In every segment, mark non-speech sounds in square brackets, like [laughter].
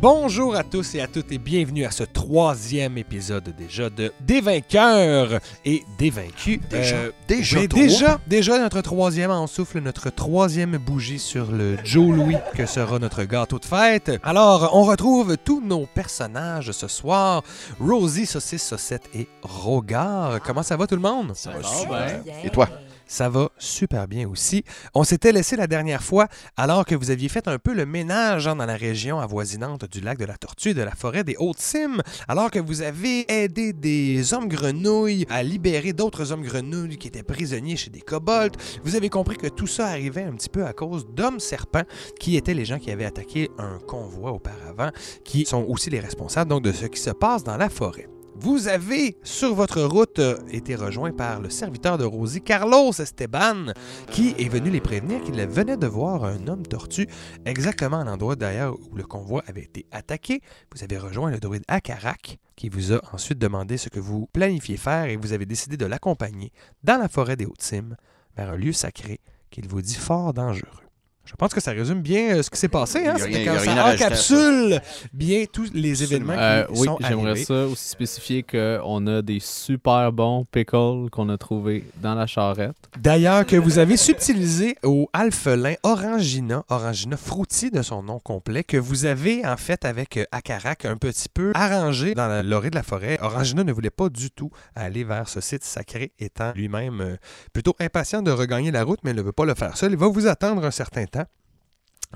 Bonjour à tous et à toutes et bienvenue à ce troisième épisode déjà de Des vainqueurs et des vaincus. Déjà, Euh, déjà, déjà, déjà notre troisième en souffle, notre troisième bougie sur le Joe Louis que sera notre gâteau de fête. Alors, on retrouve tous nos personnages ce soir. Rosie, Saucisse, Saucette et Rogard. Comment ça va tout le monde? Ça va va super. super. Et toi? Ça va super bien aussi. On s'était laissé la dernière fois alors que vous aviez fait un peu le ménage hein, dans la région avoisinante du lac de la Tortue de la forêt des Hautes-Cimes, alors que vous avez aidé des hommes grenouilles à libérer d'autres hommes grenouilles qui étaient prisonniers chez des kobolds. Vous avez compris que tout ça arrivait un petit peu à cause d'hommes serpents qui étaient les gens qui avaient attaqué un convoi auparavant, qui sont aussi les responsables donc de ce qui se passe dans la forêt. Vous avez, sur votre route, euh, été rejoint par le serviteur de Rosie, Carlos Esteban, qui est venu les prévenir qu'il venait de voir un homme tortue exactement à l'endroit d'ailleurs où le convoi avait été attaqué. Vous avez rejoint le druide Akarak, qui vous a ensuite demandé ce que vous planifiez faire et vous avez décidé de l'accompagner dans la forêt des Hautes-Cimes vers un lieu sacré qu'il vous dit fort dangereux. Je pense que ça résume bien euh, ce qui s'est passé. Hein? C'était ça à encapsule bien tous les événements Euh, qui oui, sont j'aimerais arrivés. ça aussi spécifier qu'on a des super bons pickles qu'on a trouvés dans la charrette. D'ailleurs, que vous avez subtilisé au alphelin Orangina, Orangina Frutti de son nom complet, que vous avez en fait avec euh, Akarak un petit peu arrangé dans la- l'orée de la forêt. Orangina ne voulait pas du tout aller vers ce site sacré, étant lui-même euh, plutôt impatient de regagner la route, mais il ne veut pas le faire seul. Il va vous attendre un certain temps.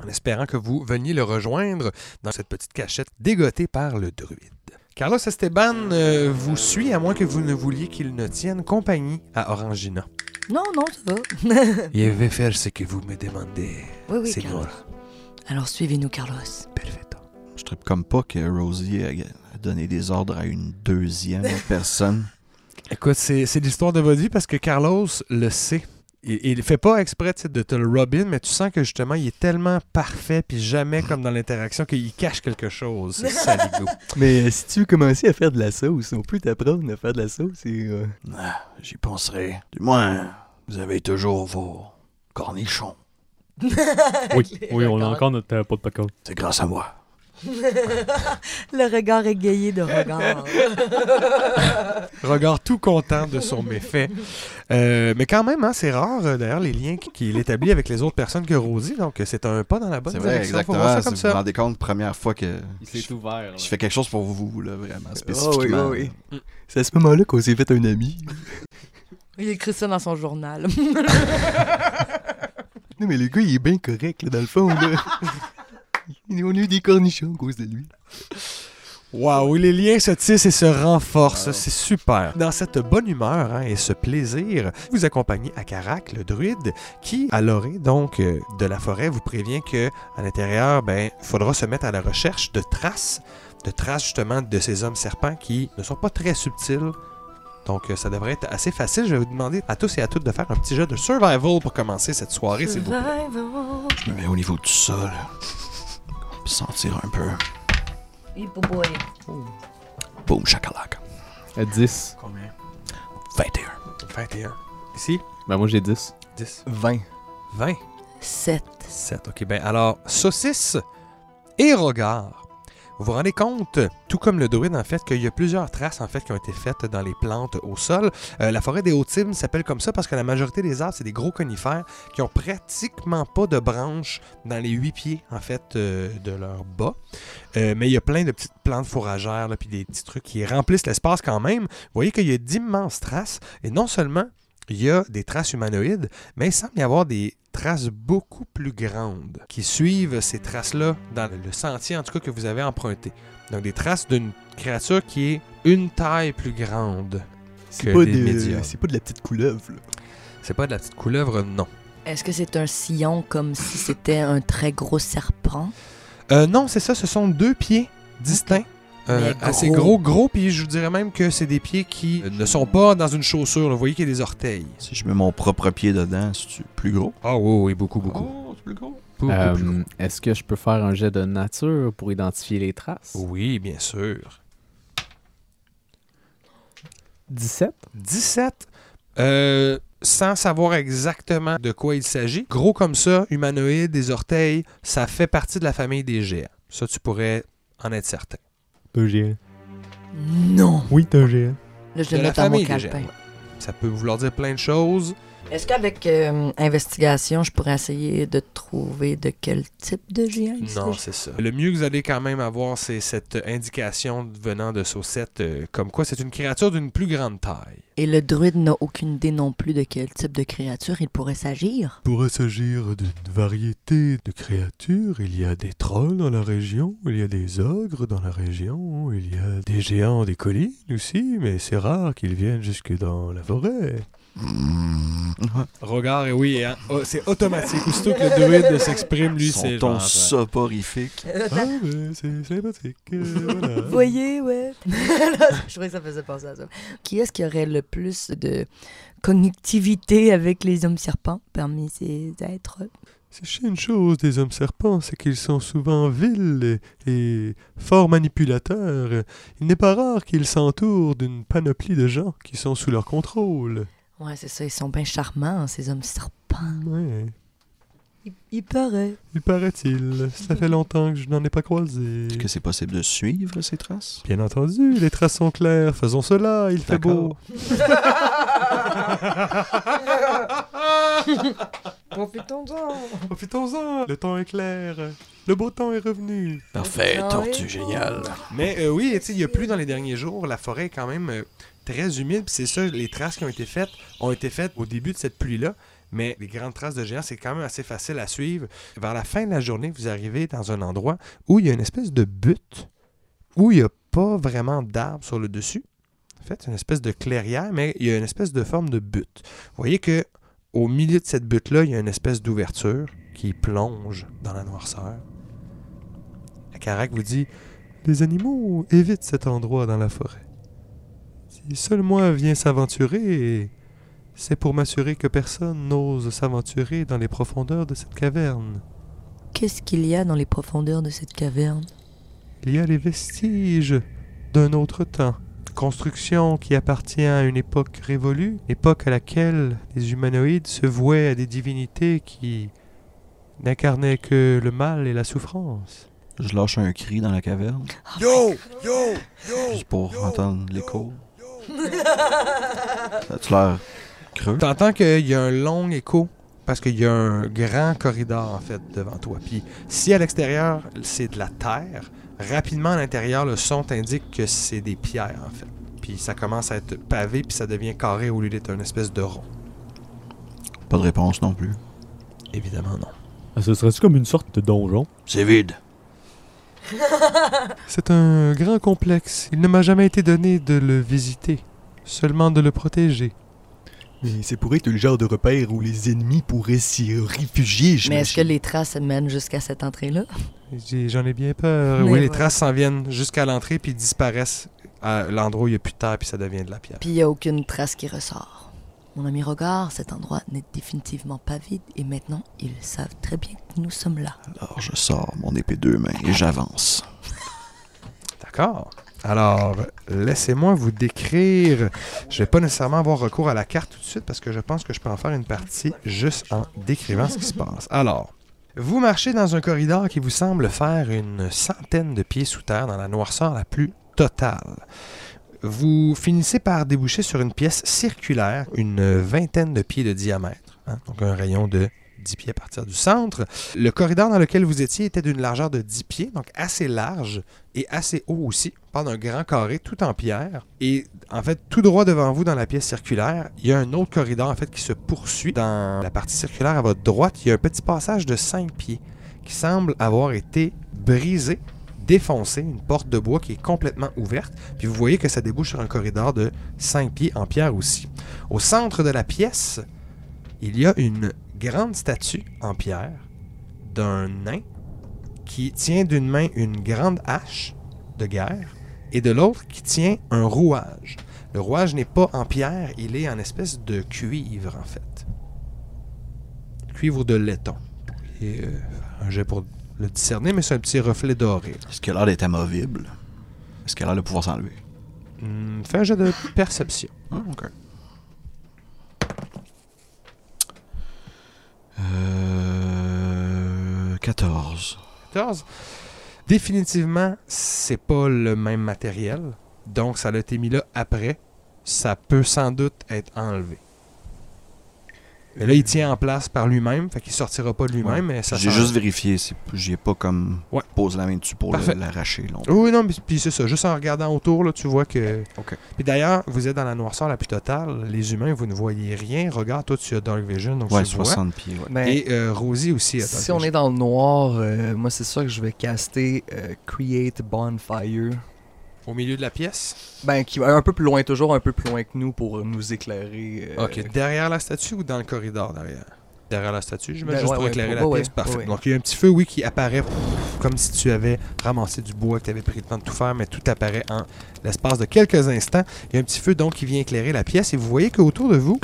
En espérant que vous veniez le rejoindre dans cette petite cachette dégotée par le druide. Carlos Esteban euh, vous suit à moins que vous ne vouliez qu'il ne tienne compagnie à Orangina. Non, non, ça va. [laughs] Je vais faire ce que vous me demandez, oui, oui, Seigneur. Carlos. Alors suivez-nous, Carlos. Perfetto. Je tripe comme pas que Rosie a donné des ordres à une deuxième [laughs] personne. Écoute, c'est c'est l'histoire de votre vie parce que Carlos le sait. Il, il fait pas exprès de te le robin, mais tu sens que justement, il est tellement parfait, puis jamais comme dans l'interaction, qu'il cache quelque chose. C'est saligo. [laughs] Mais euh, si tu veux commencer à faire de la sauce, on peut t'apprendre à faire de la sauce et... euh, Ah, J'y penserai. Du moins, vous avez toujours vos cornichons. [laughs] Oui, oui, on a encore notre pot de pickle. C'est grâce à moi. [laughs] Le regard égayé de regard. [laughs] Regard tout content de son méfait. Euh, mais quand même, hein, c'est rare, euh, d'ailleurs, les liens qu'il établit avec les autres personnes que Rosie. Donc, c'est un pas dans la bonne C'est vrai, direction. Faut exactement. voir ça Si comme vous vous ça. rendez compte, première fois que Il s'est ouvert. là. je fais quelque chose pour vous, là, vraiment, Ah oui, spécifiquement. oui, oui. C'est à ce moment-là qu'on s'est fait un ami. Il écrit ça dans son journal. [laughs] Non, mais le gars, il est bien correct, là, dans le fond, là. On a eu des cornichons à cause de lui. Waouh, les liens se tissent et se renforcent. C'est super. Dans cette bonne humeur hein, et ce plaisir, vous accompagnez Akarak, le druide, qui, à l'orée donc euh, de la forêt, vous prévient que à l'intérieur, ben, il faudra se mettre à la recherche de traces, de traces justement de ces hommes serpents qui ne sont pas très subtils. Donc, euh, ça devrait être assez facile. Je vais vous demander à tous et à toutes de faire un petit jeu de survival pour commencer cette soirée, s'il vous plaît. Je me mets au niveau du sol. Puis sentir un peu. Hippoboy. Boom, chakalaka. À 10. Combien? 21. 21. Ici? Ben moi j'ai 10. 10. 20. 20. 7. 7. OK, ben alors, saucisse et regard. Vous vous rendez compte, tout comme le druide, en fait, qu'il y a plusieurs traces, en fait, qui ont été faites dans les plantes au sol. Euh, la forêt des Hautes-Cimes s'appelle comme ça parce que la majorité des arbres, c'est des gros conifères qui ont pratiquement pas de branches dans les huit pieds, en fait, euh, de leur bas. Euh, mais il y a plein de petites plantes fourragères, là, puis des petits trucs qui remplissent l'espace quand même. Vous voyez qu'il y a d'immenses traces, et non seulement il y a des traces humanoïdes, mais il semble y avoir des traces beaucoup plus grandes qui suivent ces traces-là dans le sentier, en tout cas, que vous avez emprunté. Donc, des traces d'une créature qui est une taille plus grande. C'est Que pas, des de... médiums. c'est pas de la petite couleuvre. C'est pas de la petite couleuvre, non. Est-ce que c'est un sillon comme si c'était un très gros serpent? Euh, non, c'est ça, ce sont deux pieds distincts. Euh, assez gros. gros, gros, puis je vous dirais même que c'est des pieds qui euh, ne sont pas dans une chaussure. là. Vous voyez qu'il y a des orteils. Si je mets mon propre pied dedans, c'est plus gros? Ah oui, oui, beaucoup, beaucoup. Oh, c'est plus gros. Beaucoup Euh, plus gros. Est-ce que je peux faire un jet de nature pour identifier les traces? Oui, bien sûr. 17? 17. Euh, sans savoir exactement de quoi il s'agit. Gros comme ça, humanoïde, des orteils, ça fait partie de la famille des géants. Ça, tu pourrais en être certain. Géant. Non. Oui, t'es un géant. Là, je le la note dans mon calepin. Ça peut vouloir dire plein de choses. Est-ce qu'avec euh, investigation, je pourrais essayer de trouver de quel type de géant il Non, c'est ça. Le mieux que vous allez quand même avoir, c'est cette indication venant de Saucette, euh, comme quoi c'est une créature d'une plus grande taille. Et le druide n'a aucune idée non plus de quel type de créature il pourrait s'agir. pourrait s'agir d'une variété de créatures. Il y a des trolls dans la région, il y a des ogres dans la région, il y a des géants des collines aussi, mais c'est rare qu'ils viennent jusque dans la forêt. Regard, et oui, hein, oh, c'est automatique. Aussitôt que le [laughs] druide s'exprime, lui, Son c'est ton genre... euh, soporifique. [laughs] Ah, mais c'est sympathique. euh, [laughs] voilà. Vous voyez, ouais. je trouvais que ça faisait penser à ça. Qui est-ce qui aurait le plus de connectivité avec les hommes serpents parmi ces êtres? C'est une chose des hommes serpents, c'est qu'ils sont souvent vils et, et fort manipulateurs. Il n'est pas rare qu'ils s'entourent d'une panoplie de gens qui sont sous leur contrôle. Ouais, c'est ça, ils sont bien charmants, ces hommes serpents. Ouais. Il, il paraît. Il paraît-il. Ça fait longtemps que je n'en ai pas croisé. Est-ce que c'est possible de suivre ces traces? Bien entendu, les traces sont claires. Faisons cela, il fait beau. Profitons-en. [laughs] Profitons-en. Le temps est clair. Le beau temps est revenu. Parfait, tortue, génial. Mais euh, oui, tu sais, il y a plu dans les derniers jours. La forêt est quand même euh, très humide. C'est ça, les traces qui ont été faites ont été faites au début de cette pluie-là. Mais les grandes traces de géants, c'est quand même assez facile à suivre. Vers la fin de la journée, vous arrivez dans un endroit où il y a une espèce de butte, où il n'y a pas vraiment d'arbre sur le dessus. En fait, une espèce de clairière, mais il y a une espèce de forme de butte. Vous voyez que au milieu de cette butte-là, il y a une espèce d'ouverture qui plonge dans la noirceur. La carac vous dit Les animaux évitent cet endroit dans la forêt. Si seul moi viens s'aventurer, c'est pour m'assurer que personne n'ose s'aventurer dans les profondeurs de cette caverne. Qu'est-ce qu'il y a dans les profondeurs de cette caverne? Il y a les vestiges d'un autre temps. Construction qui appartient à une époque révolue, époque à laquelle les humanoïdes se vouaient à des divinités qui n'incarnaient que le mal et la souffrance. Je lâche un cri dans la caverne, Yo! Yo! Yo! juste pour entendre l'écho. [laughs] As-tu l'air creux? T'entends qu'il y a un long écho parce qu'il y a un grand corridor en fait devant toi. Puis si à l'extérieur c'est de la terre, rapidement à l'intérieur le son t'indique que c'est des pierres en fait. Puis ça commence à être pavé puis ça devient carré au lieu d'être une espèce de rond. Pas de réponse non plus. Évidemment non. Ah, ce serait-tu comme une sorte de donjon? C'est vide. [laughs] C'est un grand complexe. Il ne m'a jamais été donné de le visiter, seulement de le protéger. Mais c'est pour être le genre de repère où les ennemis pourraient s'y réfugier, Mais est-ce que les traces mènent jusqu'à cette entrée-là? J'en ai bien peur. Mais oui, les traces s'en viennent jusqu'à l'entrée puis disparaissent à l'endroit où il n'y a plus de terre puis ça devient de la pierre. Puis il n'y a aucune trace qui ressort. Mon ami Regard, cet endroit n'est définitivement pas vide et maintenant ils savent très bien que nous sommes là. Alors je sors mon épée deux mains et j'avance. [laughs] D'accord. Alors, laissez-moi vous décrire. Je vais pas nécessairement avoir recours à la carte tout de suite parce que je pense que je peux en faire une partie juste en décrivant ce qui se passe. Alors, vous marchez dans un corridor qui vous semble faire une centaine de pieds sous terre dans la noirceur la plus totale. Vous finissez par déboucher sur une pièce circulaire, une vingtaine de pieds de diamètre, hein, donc un rayon de 10 pieds à partir du centre. Le corridor dans lequel vous étiez était d'une largeur de 10 pieds, donc assez large et assez haut aussi. On parle d'un grand carré tout en pierre. Et en fait, tout droit devant vous dans la pièce circulaire, il y a un autre corridor en fait qui se poursuit. Dans la partie circulaire à votre droite, il y a un petit passage de 5 pieds qui semble avoir été brisé, défoncé, une porte de bois qui est complètement ouverte. Puis vous voyez que ça débouche sur un corridor de 5 pieds en pierre aussi. Au centre de la pièce, il y a une grande statue en pierre d'un nain qui tient d'une main une grande hache de guerre et de l'autre qui tient un rouage. Le rouage n'est pas en pierre, il est en espèce de cuivre en fait. Cuivre de laiton. Euh, un jet pour le discerner, mais c'est un petit reflet doré. Est-ce qu'il a l'air d'être amovible? Est-ce qu'il a l'air de pouvoir s'enlever? Fais un jet de perception. Ah, ok. Euh, 14. 14. Définitivement, c'est pas le même matériel. Donc, ça a été mis là après. Ça peut sans doute être enlevé. Mais là, il tient en place par lui-même, fait qu'il sortira pas de lui-même, mais ça J'ai juste vérifié. c'est- J'y ai pas comme Ouais. posé la main dessus pour l'arracher. Oui, non, mais puis c'est ça. Juste en regardant autour, là, tu vois que. Ok. Puis d'ailleurs, vous êtes dans la noirceur la plus totale. Les humains, vous ne voyez rien. Regarde, toi, tu as Dark Vision, donc Ouais, tu le vois. 60 pieds. ouais. Ben, Et euh, Rosie aussi a Dark si on est dans le noir, euh, moi c'est sûr que je vais caster euh, Create Bonfire. Au milieu de la pièce? Ben, qui va un peu plus loin, toujours un peu plus loin que nous pour nous éclairer. euh, Ok, derrière la statue ou dans le corridor derrière? Derrière la statue, je mets Ben, juste ouais, pour éclairer ouais, la ouais, pièce. Parfait. Donc il y a un petit feu, oui, qui apparaît comme si tu avais ramassé du bois, que tu avais pris le temps de tout faire, mais tout apparaît en l'espace de quelques instants. Il y a un petit feu donc qui vient éclairer la pièce et vous voyez qu'autour de vous,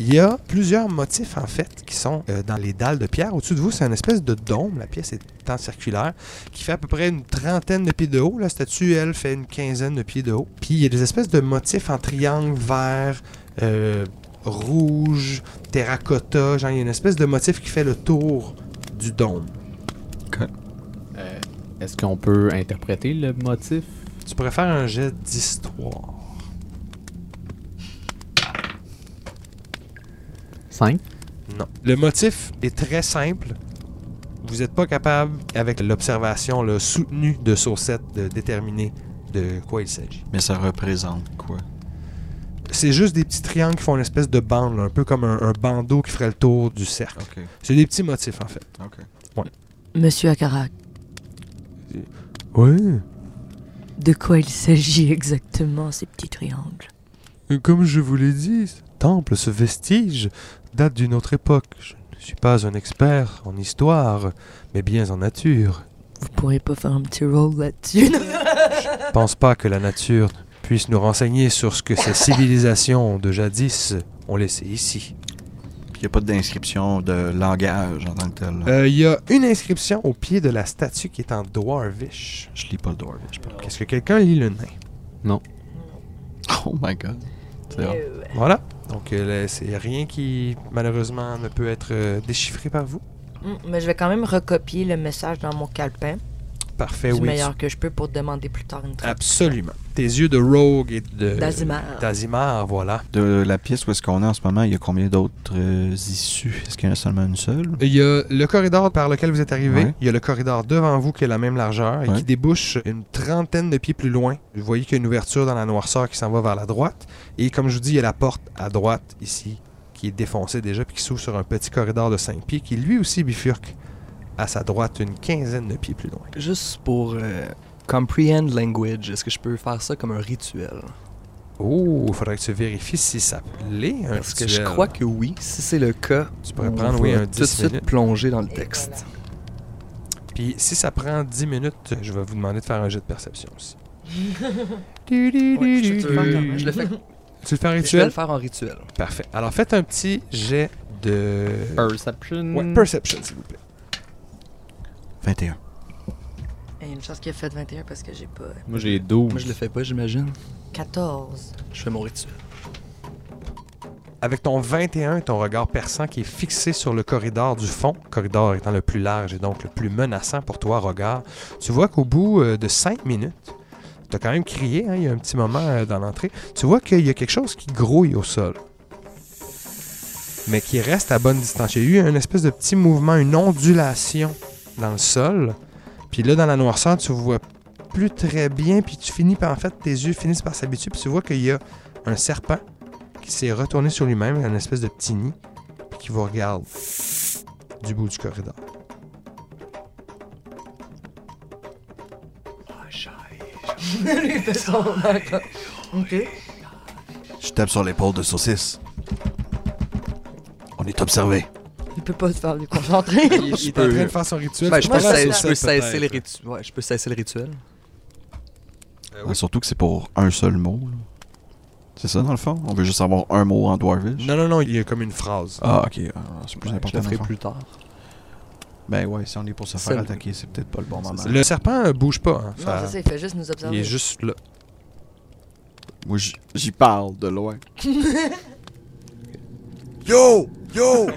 il y a plusieurs motifs en fait qui sont euh, dans les dalles de pierre. Au-dessus de vous, c'est une espèce de dôme. La pièce est en circulaire qui fait à peu près une trentaine de pieds de haut. La statue, elle, fait une quinzaine de pieds de haut. Puis il y a des espèces de motifs en triangle vert, euh, rouge, terracotta. Genre, il y a une espèce de motif qui fait le tour du dôme. Euh, Est-ce qu'on peut interpréter le motif? Tu pourrais faire un jet d'histoire. 5 Non. Le motif est très simple. Vous n'êtes pas capable, avec l'observation le soutenue de Saucette, de déterminer de quoi il s'agit. Mais ça représente quoi? C'est juste des petits triangles qui font une espèce de bande, là, un peu comme un, un bandeau qui ferait le tour du cercle. C'est des petits motifs, en fait. Ok. Monsieur Akarak, Oui. de quoi il s'agit exactement, ces petits triangles? Comme je vous l'ai dit, ce temple, ce vestige, date d'une autre époque. Je ne suis pas un expert en histoire, mais bien en nature. Vous pourriez pas faire un petit roll là-dessus Je pense pas que la nature puisse nous renseigner sur ce que ces civilisations de jadis ont laissé ici. Il n'y a pas d'inscription de langage en tant que tel. là. Euh, Il y a une inscription au pied de la statue qui est en Dwarvish. Je lis pas le Dwarvish. Est-ce que quelqu'un lit le nain? Oh my god. Voilà. Donc, euh, c'est rien qui, malheureusement, ne peut être euh, déchiffré par vous. Mm, Mais je vais quand même recopier le message dans mon calepin Parfait, du oui. meilleur que je peux pour demander plus tard une traduction. Absolument. Tes yeux de Rogue et de... D'Azimar. D'Azimar, voilà. De la pièce où est-ce qu'on est en ce moment, il y a combien d'autres euh, issues? Est-ce qu'il y en a seulement une seule? Il y a le corridor par lequel vous êtes arrivé. Ouais. Il y a le corridor devant vous qui a la même largeur et Ouais. qui débouche une trentaine de pieds plus loin. Vous voyez qu'il y a une ouverture dans la noirceur qui s'en va vers la droite. Et comme je vous dis, il y a la porte à droite ici qui est défoncée déjà puis qui s'ouvre sur un petit corridor de 5 pieds qui lui aussi bifurque à sa droite une quinzaine de pieds plus loin. Juste pour euh, comprehend language, est-ce que je peux faire ça comme un rituel? Oh, il faudrait que tu vérifies si ça l'est un Parce que je rituel. crois que oui. Si c'est le cas, Tu pourrais prendre, oui, un tout de 10 suite minutes. plonger dans le texte. Puis si ça prend 10 minutes, je vais vous demander de faire un jet de perception aussi. [laughs] Ouais, je, je le fais, Tu le fais en je vais rituel? le faire en rituel. Parfait. Alors faites un petit jet de... Perception. Ouais, perception, s'il vous plaît. 21. Il y a une chance qu'il a fait 21 parce que j'ai pas. Moi j'ai 12. Moi, je le fais pas, j'imagine. 14. Je fais mon rituel. Avec ton 21, ton regard perçant qui est fixé sur le corridor du fond, corridor étant le plus large et donc le plus menaçant pour toi, regard, tu vois qu'au bout euh, de 5 minutes, tu as quand même crié, hein, il y a un petit moment euh, dans l'entrée, tu vois qu'il y a quelque chose qui grouille au sol. Mais qui reste à bonne distance. Il y a eu une espèce de petit mouvement, une ondulation dans le sol. Puis là, dans la noirceur, tu vois plus très bien, puis tu finis par, en fait, tes yeux finissent par s'habituer, puis tu vois qu'il y a un serpent qui s'est retourné sur lui-même, une espèce de petit nid, puis qui vous regarde du bout du corridor. [laughs] Son Ok. Je tape sur l'épaule de saucisse. On est observé. Il peut pas se faire lui concentrer. Il, est en train de faire son rituel. Ben, tu je, peux cesser, je peux. Ouais, je peux cesser le rituel. Euh, surtout que c'est pour un seul mot. là. C'est ça dans le fond? On veut juste avoir un mot en Dwarvish? Non, non, non, il y a comme une phrase. Ah, ok. ah, c'est plus Ouais, je important. le ferai plus tard. Ben ouais, si on est pour se faire attaquer, c'est peut-être pas le bon moment. Le serpent euh, bouge pas. hein, Non, ça- c'est ça, il fait juste nous il observer. est juste là. Moi, j'y parle de loin. [laughs] Yo! Yo! Yo!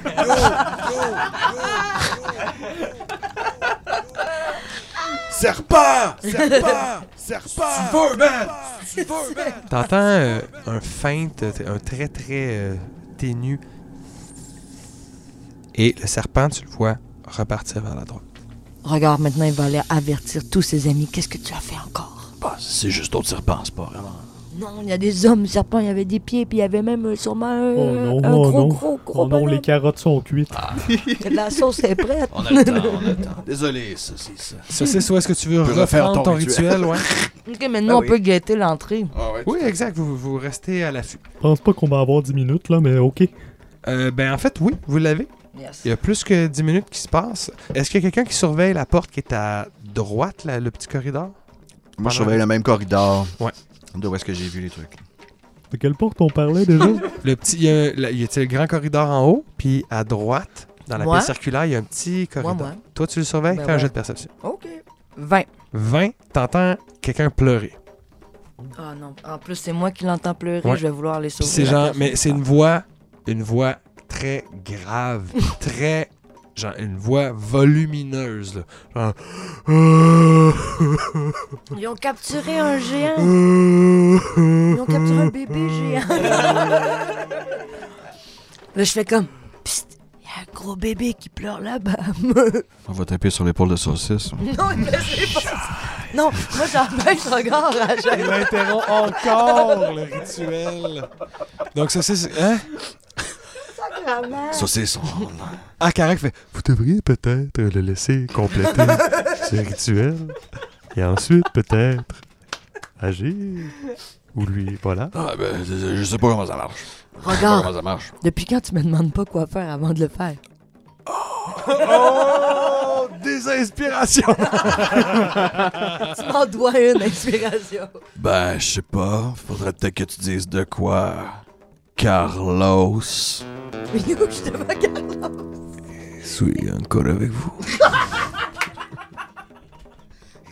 Serpent! Serpent! Serpent! T'entends euh, un feinte, euh, un très très euh, ténu. Et le serpent, tu le vois repartir vers la droite. Regarde, maintenant, il va aller avertir tous ses amis. Qu'est-ce que tu as fait encore? Bah, c'est juste d'autres serpents, c'est pas vraiment. Non, il y a des hommes serpents, il y avait des pieds, puis il y avait même euh, sûrement un, Oh non, un oh gros, non. gros, gros Oh non, les carottes sont cuites. [laughs] La sauce est prête. On a le temps, on a le [laughs] temps. Désolé, ça, c'est ça. Saucisse, où est-ce que tu veux refaire ton ton rituel, ouais? [laughs] Ok, maintenant, Ah on peut guetter l'entrée. Ah ouais. Oui, exact. Vous, vous restez à l'affût. Je pense pas qu'on va avoir 10 minutes, là, mais ok. Euh, ben, en fait, oui, vous l'avez. Yes. Il y a plus que 10 minutes qui se passent. Est-ce qu'il y a quelqu'un qui surveille la porte qui est à droite, là, le petit corridor? Moi, je surveille le même corridor. Ouais. De où est-ce que j'ai vu les trucs? De quelle porte on parlait déjà? [laughs] Le petit, il y a, là, il y a le grand corridor en haut, puis à droite, dans la Moi? pièce circulaire, il y a un petit corridor. Moi, moi. Toi, tu le surveilles? Ben Fais un ouais. jet de perception. Ok. 20. 20, t'entends quelqu'un pleurer. Ah non. En plus, c'est moi qui l'entends pleurer. Ouais. Je vais vouloir les sauver. c'est genre, mais c'est une voix, une voix très grave, [laughs] très, genre une voix volumineuse, là. Genre, [laughs] Ils ont capturé un géant. Ils ont capturé un bébé géant. [laughs] Là, je fais comme. Psst, il y a un gros bébé qui pleure là-bas. [laughs] On va taper sur l'épaule de saucisse. non, mais c'est pas ça. Non, moi, j'empêche le regard à Il interrompt encore le rituel. Donc ça c'est, hein? Saucisse, on... Ah, Carac fait, Vous devriez peut-être le laisser compléter [laughs] ce rituel. Et ensuite, peut-être, agir. Ou lui, voilà. Ah, ben, je je sais pas comment ça marche. Je sais pas Regarde, comment ça marche. depuis quand tu me demandes pas quoi faire avant de le faire? oh, des inspirations. [laughs] Tu m'en dois une inspiration. Ben, je sais pas. Faudrait peut-être que tu dises de quoi. Carlos. Yo, [laughs] je te vois Carlos. suis encore avec vous. [laughs]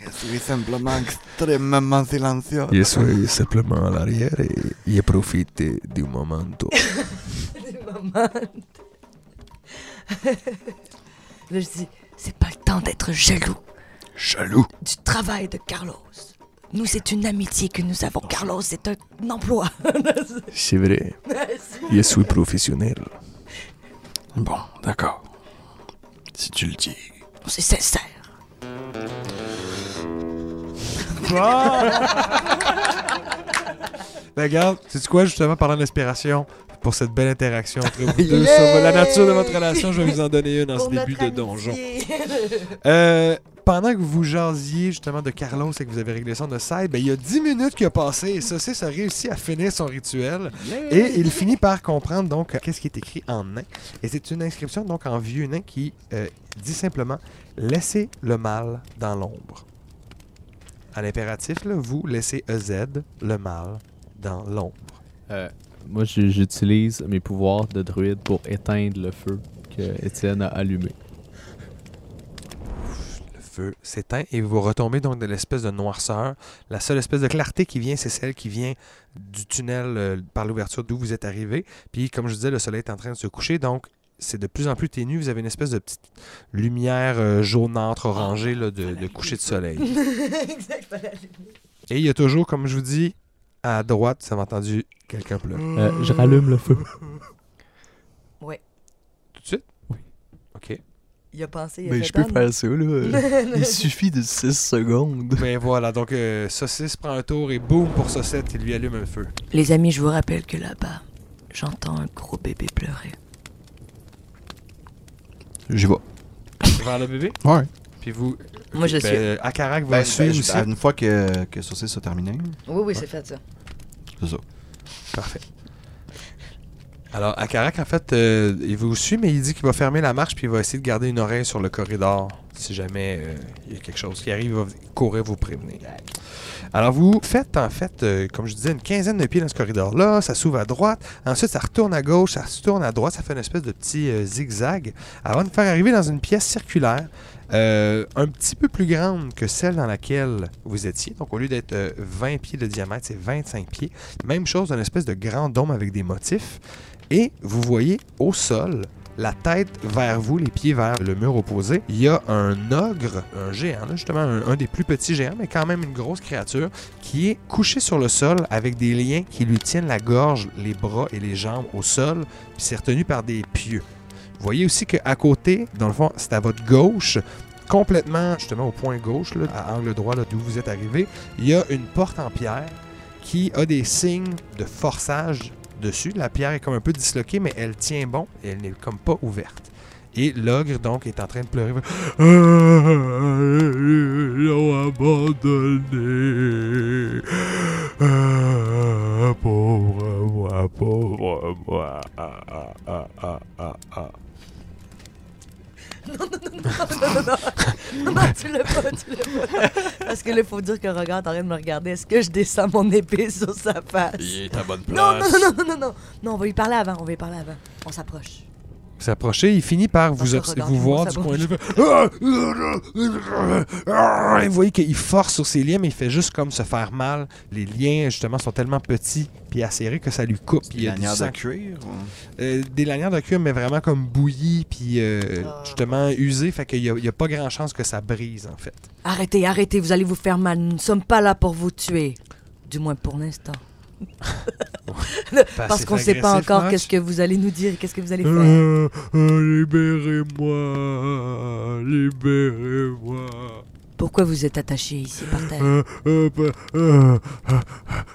Je suis simplement extrêmement silencieux. Je suis simplement à l'arrière et je profite du moment. [laughs] Des moments. Là, je dis, c'est pas le temps d'être jaloux Jaloux. du travail de Carlos. Nous, c'est une amitié que nous avons. Carlos, c'est un emploi. [laughs] C'est vrai, je suis professionnel. Bon, d'accord. Si tu le dis. c'est sincère. [laughs] Ben regarde, c'est quoi justement parlant d'inspiration pour cette belle interaction entre vous [laughs] deux sur la nature de votre relation, je vais vous en donner une en ce début de donjon. [laughs] Euh, pendant que vous jasiez justement de Carlos et que vous avez réglé ça de side, ben, il y a 10 minutes qui a passé et Saucisse a réussi à finir son rituel. Et il finit par comprendre donc qu'est-ce qui est écrit en nain. Et c'est une inscription donc en vieux nain qui euh, dit simplement Laissez le mal dans l'ombre. À l'impératif, là, vous laissez EZ, le mal, dans l'ombre. Euh, moi, j'utilise mes pouvoirs de druide pour éteindre le feu que Étienne a allumé. Le feu s'éteint et vous retombez donc de l'espèce de noirceur. La seule espèce de clarté qui vient, c'est celle qui vient du tunnel euh, par l'ouverture d'où vous êtes arrivé. Puis, comme je disais, le soleil est en train de se coucher, donc c'est de plus en plus ténu. Vous avez une espèce de petite lumière euh, jaunâtre, orangée là, de, de coucher de soleil. [laughs] exact. Et il y a toujours, comme je vous dis, à droite, vous avez entendu quelqu'un pleurer. Euh, je rallume le feu. [laughs] Tout de suite? Oui. OK. Il a pensé, il a Ben, fait je peux faire ça, là. [laughs] Il suffit de 6 secondes. Ben voilà, donc euh, Saucisse prend un tour et boum pour Saucette, il lui allume un feu. Les amis, je vous rappelle que là-bas, j'entends un gros bébé pleurer. J'y vais. Vers le bébé? Ouais. Puis vous. Moi, je ben, suis. Akarak va Ben, suivre ben, aussi? Une fois que, que Saucisse a terminé, Oui, oui, c'est fait ça. c'est ça. Parfait. Alors, Akarak, en fait, euh, il vous suit, mais il dit qu'il va fermer la marche puis il va essayer de garder une oreille sur le corridor. Si jamais euh, il y a quelque chose qui arrive, il va courir vous prévenir. Alors, vous faites, en fait, euh, comme je disais, une quinzaine de pieds dans ce corridor-là. Ça s'ouvre à droite. Ensuite, ça retourne à gauche, ça se tourne à droite. Ça fait une espèce de petit euh, zigzag avant de faire arriver dans une pièce circulaire. Euh, un petit peu plus grande que celle dans laquelle vous étiez. Donc, au lieu d'être euh, 20 pieds de diamètre, c'est 25 pieds. Même chose, une espèce de grand dôme avec des motifs. Et vous voyez au sol la tête vers vous, les pieds vers le mur opposé, il y a un ogre, un géant, justement un, un des plus petits géants, mais quand même une grosse créature, qui est couché sur le sol avec des liens qui lui tiennent la gorge, les bras et les jambes au sol, puis c'est retenu par des pieux. Vous voyez aussi qu'à côté, dans le fond, c'est à votre gauche, complètement justement au point gauche, à angle droit d'où vous êtes arrivé, il y a une porte en pierre qui a des signes de forçage dessus. La pierre est comme un peu disloquée, mais elle tient bon et elle n'est comme pas ouverte. Et l'ogre, donc, est en train de pleurer. Ah, ils l'ont abandonné. Ah, pauvre moi, pauvre moi. Ah, ah, ah, ah, ah, ah. Non, tu l'as pas, tu l'as pas. Parce que là, il faut dire que regarde, en train de me regarder. Est-ce que je descends mon épée sur sa face? Bonne place. Non, non, non, non, non, non. Non, on va lui parler avant, on va lui parler avant. On s'approche. Vous s'approchez, il finit par vous, voir du coin de l'œil. Ah, Et vous voyez qu'il force sur ses liens, mais il fait juste comme se faire mal. Les liens, justement, sont tellement petits puis acérés que ça lui coupe. puis il y a du Lanière de cuir. ou- Euh, des lanières de cuir, mais vraiment comme bouillies puis euh, Ah. justement usées. Fait qu'il n'y a, pas grand chance que ça brise, en fait. Arrêtez, arrêtez, vous allez vous faire mal. Nous ne sommes pas là pour vous tuer. Du moins pour l'instant. Parce qu'on ne sait pas encore qu'est-ce que vous allez nous dire qu'est-ce que vous allez faire. Euh, euh, libérez-moi, libérez-moi. Pourquoi vous êtes attaché ici par terre Euh, euh, euh, euh,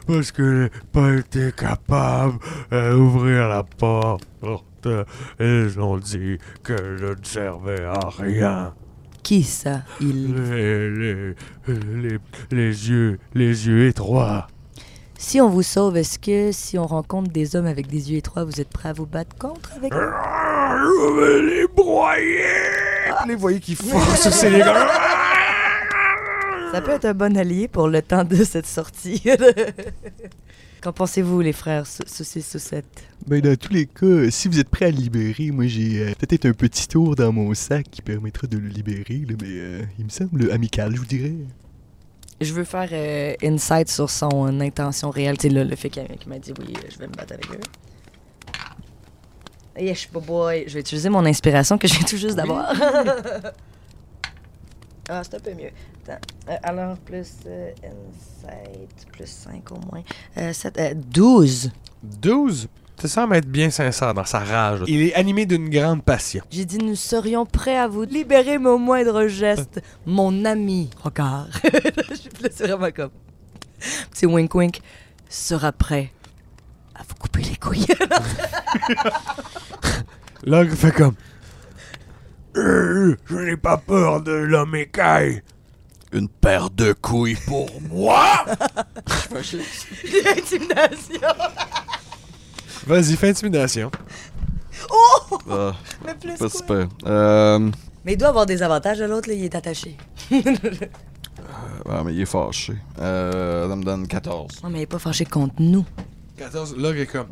parce que j'ai pas été capable d'ouvrir la porte. Ils ont dit que je ne servais à rien. Qui ça Il. Les, les, les, les yeux, les yeux étroits. Si on vous sauve, est-ce que si on rencontre des hommes avec des yeux étroits, vous êtes prêts à vous battre contre avec eux? Ah, Je vais les broyer. Les voyez qui forcent sur les gars. Ça peut être un bon allié pour le temps de cette sortie. [laughs] Qu'en pensez-vous, les frères Sau- Saucisse Saucette Ben, dans tous les cas, si vous êtes prêts à le libérer, moi j'ai euh, peut-être un petit tour dans mon sac qui permettra de le libérer, là, mais euh, il me semble amical, je vous dirais. Je veux faire euh, insight sur son euh, intention réelle. C'est le, le fait qu'il m'a dit oui, je vais me battre avec eux. Yes, boy. Je vais utiliser mon inspiration que je viens tout juste d'avoir. [laughs] ah, c'est un peu mieux. Attends. Euh, alors, plus euh, insight, plus 5 au moins. Euh, sept- euh, 12. 12. Ça semble être bien sincère dans sa rage. Il est animé d'une grande passion. J'ai dit nous serions prêts à vous libérer, mais au moindre geste. Mon ami, regarde. [laughs] Je suis là, c'est vraiment comme. C'est wink wink. Sera prêt à vous couper les couilles. [laughs] [laughs] L'ogre fait comme. Euh, je n'ai pas peur de l'homme écaille. Une paire de couilles pour moi? Intimidation. Vas-y, fais intimidation. Ah, [laughs] Mais plus pas quoi? super. Euh, Mais il doit avoir des avantages de l'autre, là, il est attaché. [laughs] ah, mais il est fâché. Euh, ça me donne 14. Non, mais il est pas fâché contre nous. 14, l'ogre est comme.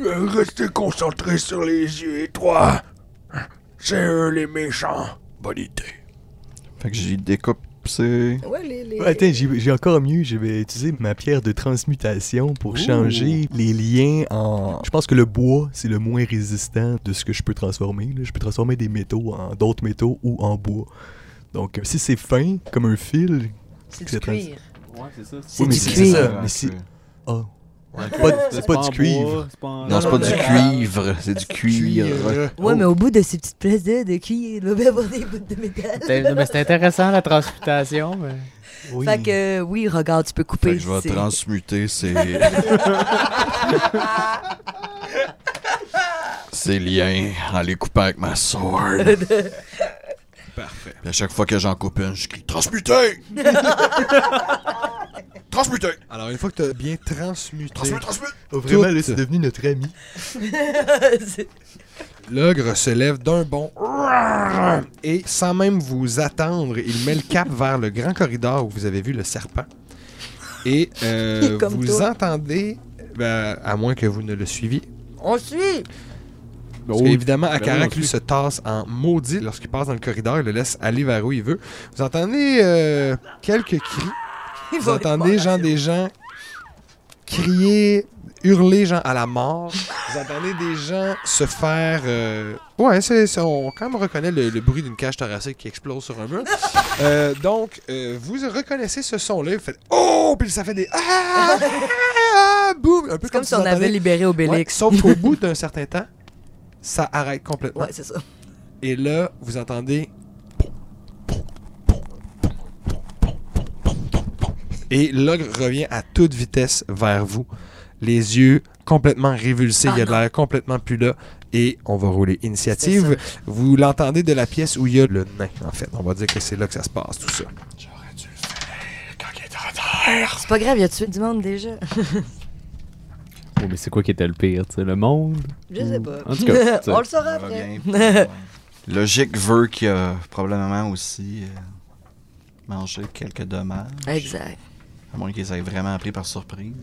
Euh, Restez concentré sur les yeux étroits. C'est eux les méchants. Bonne idée. Fait que j'y découpe, c'est. Ouais, les. les... Ouais, attends, j'ai encore mieux, je vais utiliser ma pierre de transmutation pour changer les liens en... Je pense que le bois, c'est le moins résistant de ce que je peux transformer. là. Je peux transformer des métaux en d'autres métaux ou en bois. Donc, euh, si c'est fin, comme un fil... c'est du c'est trans- cuir. Ouais, c'est ça. C'est Oui, mais du c'est cuir. ça, mais. Ah, c'est pas du cuivre. Non, c'est pas du cuivre, c'est du cuir. Ouais, mais au bout de ces petites places de, cuir, il doit avoir des bouts de métal. Mais c'était intéressant la transmutation. Oui. Fait que, oui, regarde, tu peux couper. Fait que je vais c'est- transmuter ces. [laughs] ces liens en les coupant avec ma sword. Parfait. Puis à chaque fois que j'en coupe une, je crie Transmuter [laughs] Transmuter Alors, une fois que tu as bien transmuté, Transmute, transmute Oh, vraiment, là, c'est devenu notre ami. [laughs] L'ogre se lève d'un bond et, sans même vous attendre, il met le cap vers le grand corridor où vous avez vu le serpent. Et [laughs] euh, comme vous toi. entendez, ben, à moins que vous ne le suiviez, On suit! Parce qu'évidemment, Ben Akarak, lui, se tasse en maudit lorsqu'il passe dans le corridor. Il le laisse aller vers où il veut. Vous entendez euh, quelques cris. [laughs] Vous entendez, genre, des gens crier, hurler genre à la mort. Vous entendez des gens se faire... euh, Ouais, c'est, c'est- on quand même reconnaît le, le bruit d'une cage thoracique qui explose sur un mur. [laughs] Euh, donc, euh, vous reconnaissez ce son-là, vous faites « Oh! » Puis ça fait des « Ah! ah! Boum! » Un peu C'est comme si vous on avait entendez- libéré Ouais, Obélix. sauf qu'au bout d'un certain temps, ça arrête complètement. Ouais, c'est ça. Et là, vous entendez. Et l'ogre revient à toute vitesse vers vous. Les yeux complètement révulsés, il y a de l'air complètement plus là. Et on va rouler initiative. Vous l'entendez de la pièce où il y a le nain, en fait. On va dire que c'est là que ça se passe, tout ça. C'est pas grave, il a tué [laughs] du monde déjà? Oh, mais c'est quoi qui était le pire, tu sais, le monde? Je sais pas. En tout cas, [laughs] tu sais. on le saura après. [laughs] Logique veut qu'il y a probablement aussi euh, mangé quelques dommages. exact. À moins qu'ils aient vraiment pris par surprise.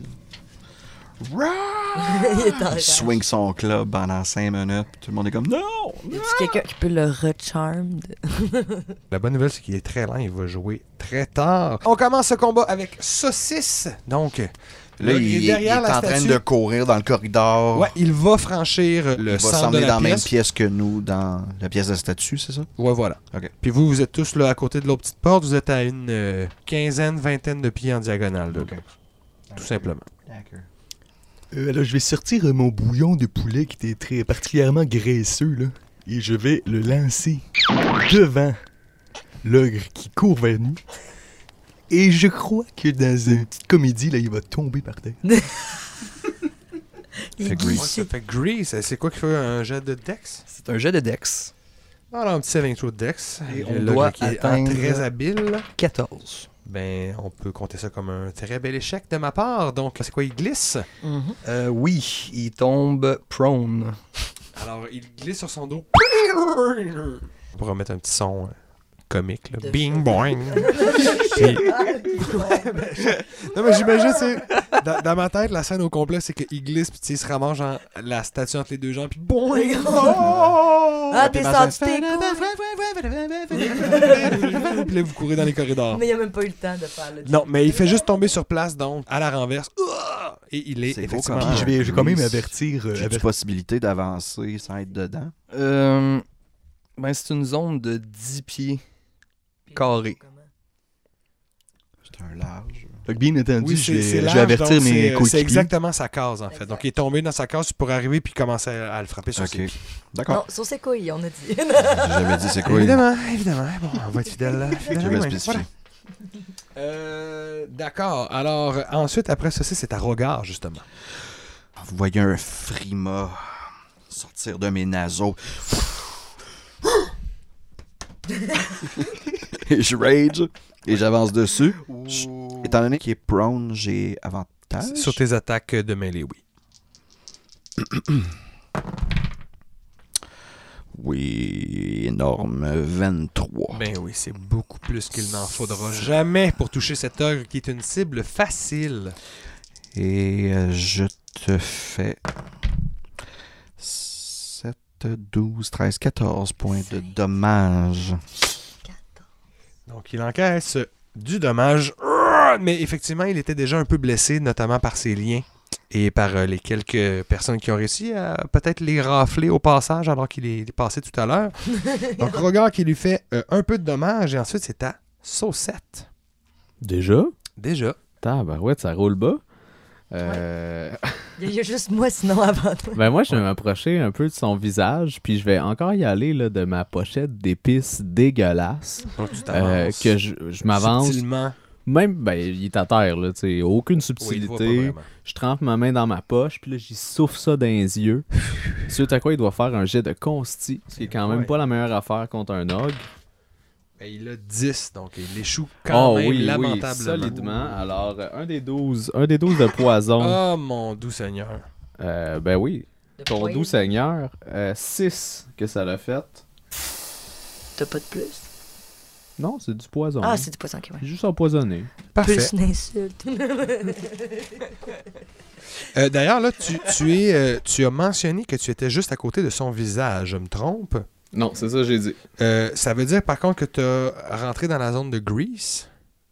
[laughs] il Il swing son club pendant 5 minutes. Tout le monde est comme Non! Y a-tu quelqu'un qui peut le recharmed? [laughs] La bonne nouvelle, c'est qu'il est très lent. Il va jouer très tard. On commence ce combat avec Saucisse. Donc, Là, il, est il est derrière la en train de courir dans le corridor. Ouais, il va franchir le il va de aller la dans la même pièce. que nous, dans la pièce de statue, c'est ça? Ouais, voilà. Ok. Puis vous, vous êtes tous là à côté de l'autre petite porte. Vous êtes à une euh, quinzaine, vingtaine de pieds en diagonale. de Ok. là. Tout simplement. D'accord. Euh, alors, je vais sortir euh, mon bouillon de poulet qui était très particulièrement graisseux, là. Et je vais le lancer devant l'ogre qui court vers nous. Et je crois que dans une petite comédie, là, il va tomber par terre. Il Fait Grease. Ça fait Grease. C'est quoi qui fait un jet de Dex? C'est un jet de Dex. Alors, un petit saving throw de Dex. Et on doit qui est très habile. 14. Ben, on peut compter ça comme un très bel échec de ma part. Donc, c'est quoi, il glisse? Mhm. Euh, oui, il tombe prone. Alors, il glisse sur son dos. [laughs] On pourra mettre un petit son euh, comique, là. [laughs] Bing, boing. Puis- non, mais j'imagine, c'est. Dans, dans ma tête, la scène au complet, c'est qu'il glisse, puis il se ramasse, genre, la statue entre les deux jambes, puis boing! Ah, t'es sorti tes Puis là, vous courez dans les corridors. Mais il a même pas eu le temps de faire le Non, mais il fait juste tomber sur place, donc, à la renverse. Et il est C'est beau effectivement. comme Puis je vais, je vais quand même avertir. euh, J'ai aver- une possibilité d'avancer sans être dedans. Euh, ben, c'est une zone de 10 pieds carrés. C'est un large. Fait que bien entendu, Oui, je c'est vais, c'est je vais avertir mes c'est- C'est coéquipiers. exactement sa case, en fait. Donc, il est tombé dans sa case, tu pourrais arriver puis commencer à, à le frapper sur Ok. ses pieds. D'accord. Non, sur ses couilles, on a dit. [laughs] J'ai jamais dit c'est quoi. Évidemment, évidemment. Bon, on va être fidèle là. fidèle spécifié. Voilà. Euh, D'accord. Alors, euh, ensuite, après ceci, c'est à regard, justement. Vous voyez un frima sortir de mes naseaux. [laughs] [laughs] et [laughs] je rage et j'avance dessus. Je- étant donné qu'il est prone, j'ai avantage. Sur tes attaques de mêlée, oui. [clears throat] Oui, énorme. 23. Ben oui, c'est beaucoup plus qu'il n'en faudra jamais pour toucher cet ogre qui est une cible facile. Et euh, je te fais 7, 12, 13, 14 points de dommage. Donc, il encaisse du dommage. Mais effectivement, il était déjà un peu blessé, notamment par ses liens et par euh, les quelques personnes qui ont réussi à peut-être les rafler au passage alors qu'il est passé tout à l'heure. [laughs] Donc, regard qui lui fait euh, un peu de dommage et ensuite, c'est à Saucette. Déjà? Déjà. Tabarouette, ça roule bas. Euh, Il y a juste moi sinon avant toi. Ben moi, je vais m'approcher un peu de son visage, puis je vais encore y aller là, de ma pochette d'épices dégueulasses. Donc, tu euh, t'avances que je, je m'avance. subtilement. Même, ben, il est à terre, là, tu sais, aucune subtilité. je trempe ma main dans ma poche, puis là, j'y souffle ça dans les yeux. [laughs] Suite à quoi, il doit faire un jet de consti, ce qui est quand même Ouais. pas la meilleure affaire contre un ogre. Il a 10, donc il échoue quand oh même oui, oui, lamentablement. solidement. Alors, euh, un des 12, un des 12 de poison. Oh [laughs] mon doux seigneur. Euh, ben oui, ton Poison. doux seigneur, 6 que ça l'a fait. T'as pas de plus? Non, c'est du poison. Ah, c'est du poisson qui ouais. Juste empoisonné. Parfait. Plus une insulte. [laughs] Euh, D'ailleurs, là, tu, tu es, euh, tu as mentionné que tu étais juste à côté de son visage. Je me trompe? Non, c'est ça que j'ai dit. Euh, ça veut dire, par contre, que tu as rentré dans la zone de Grease,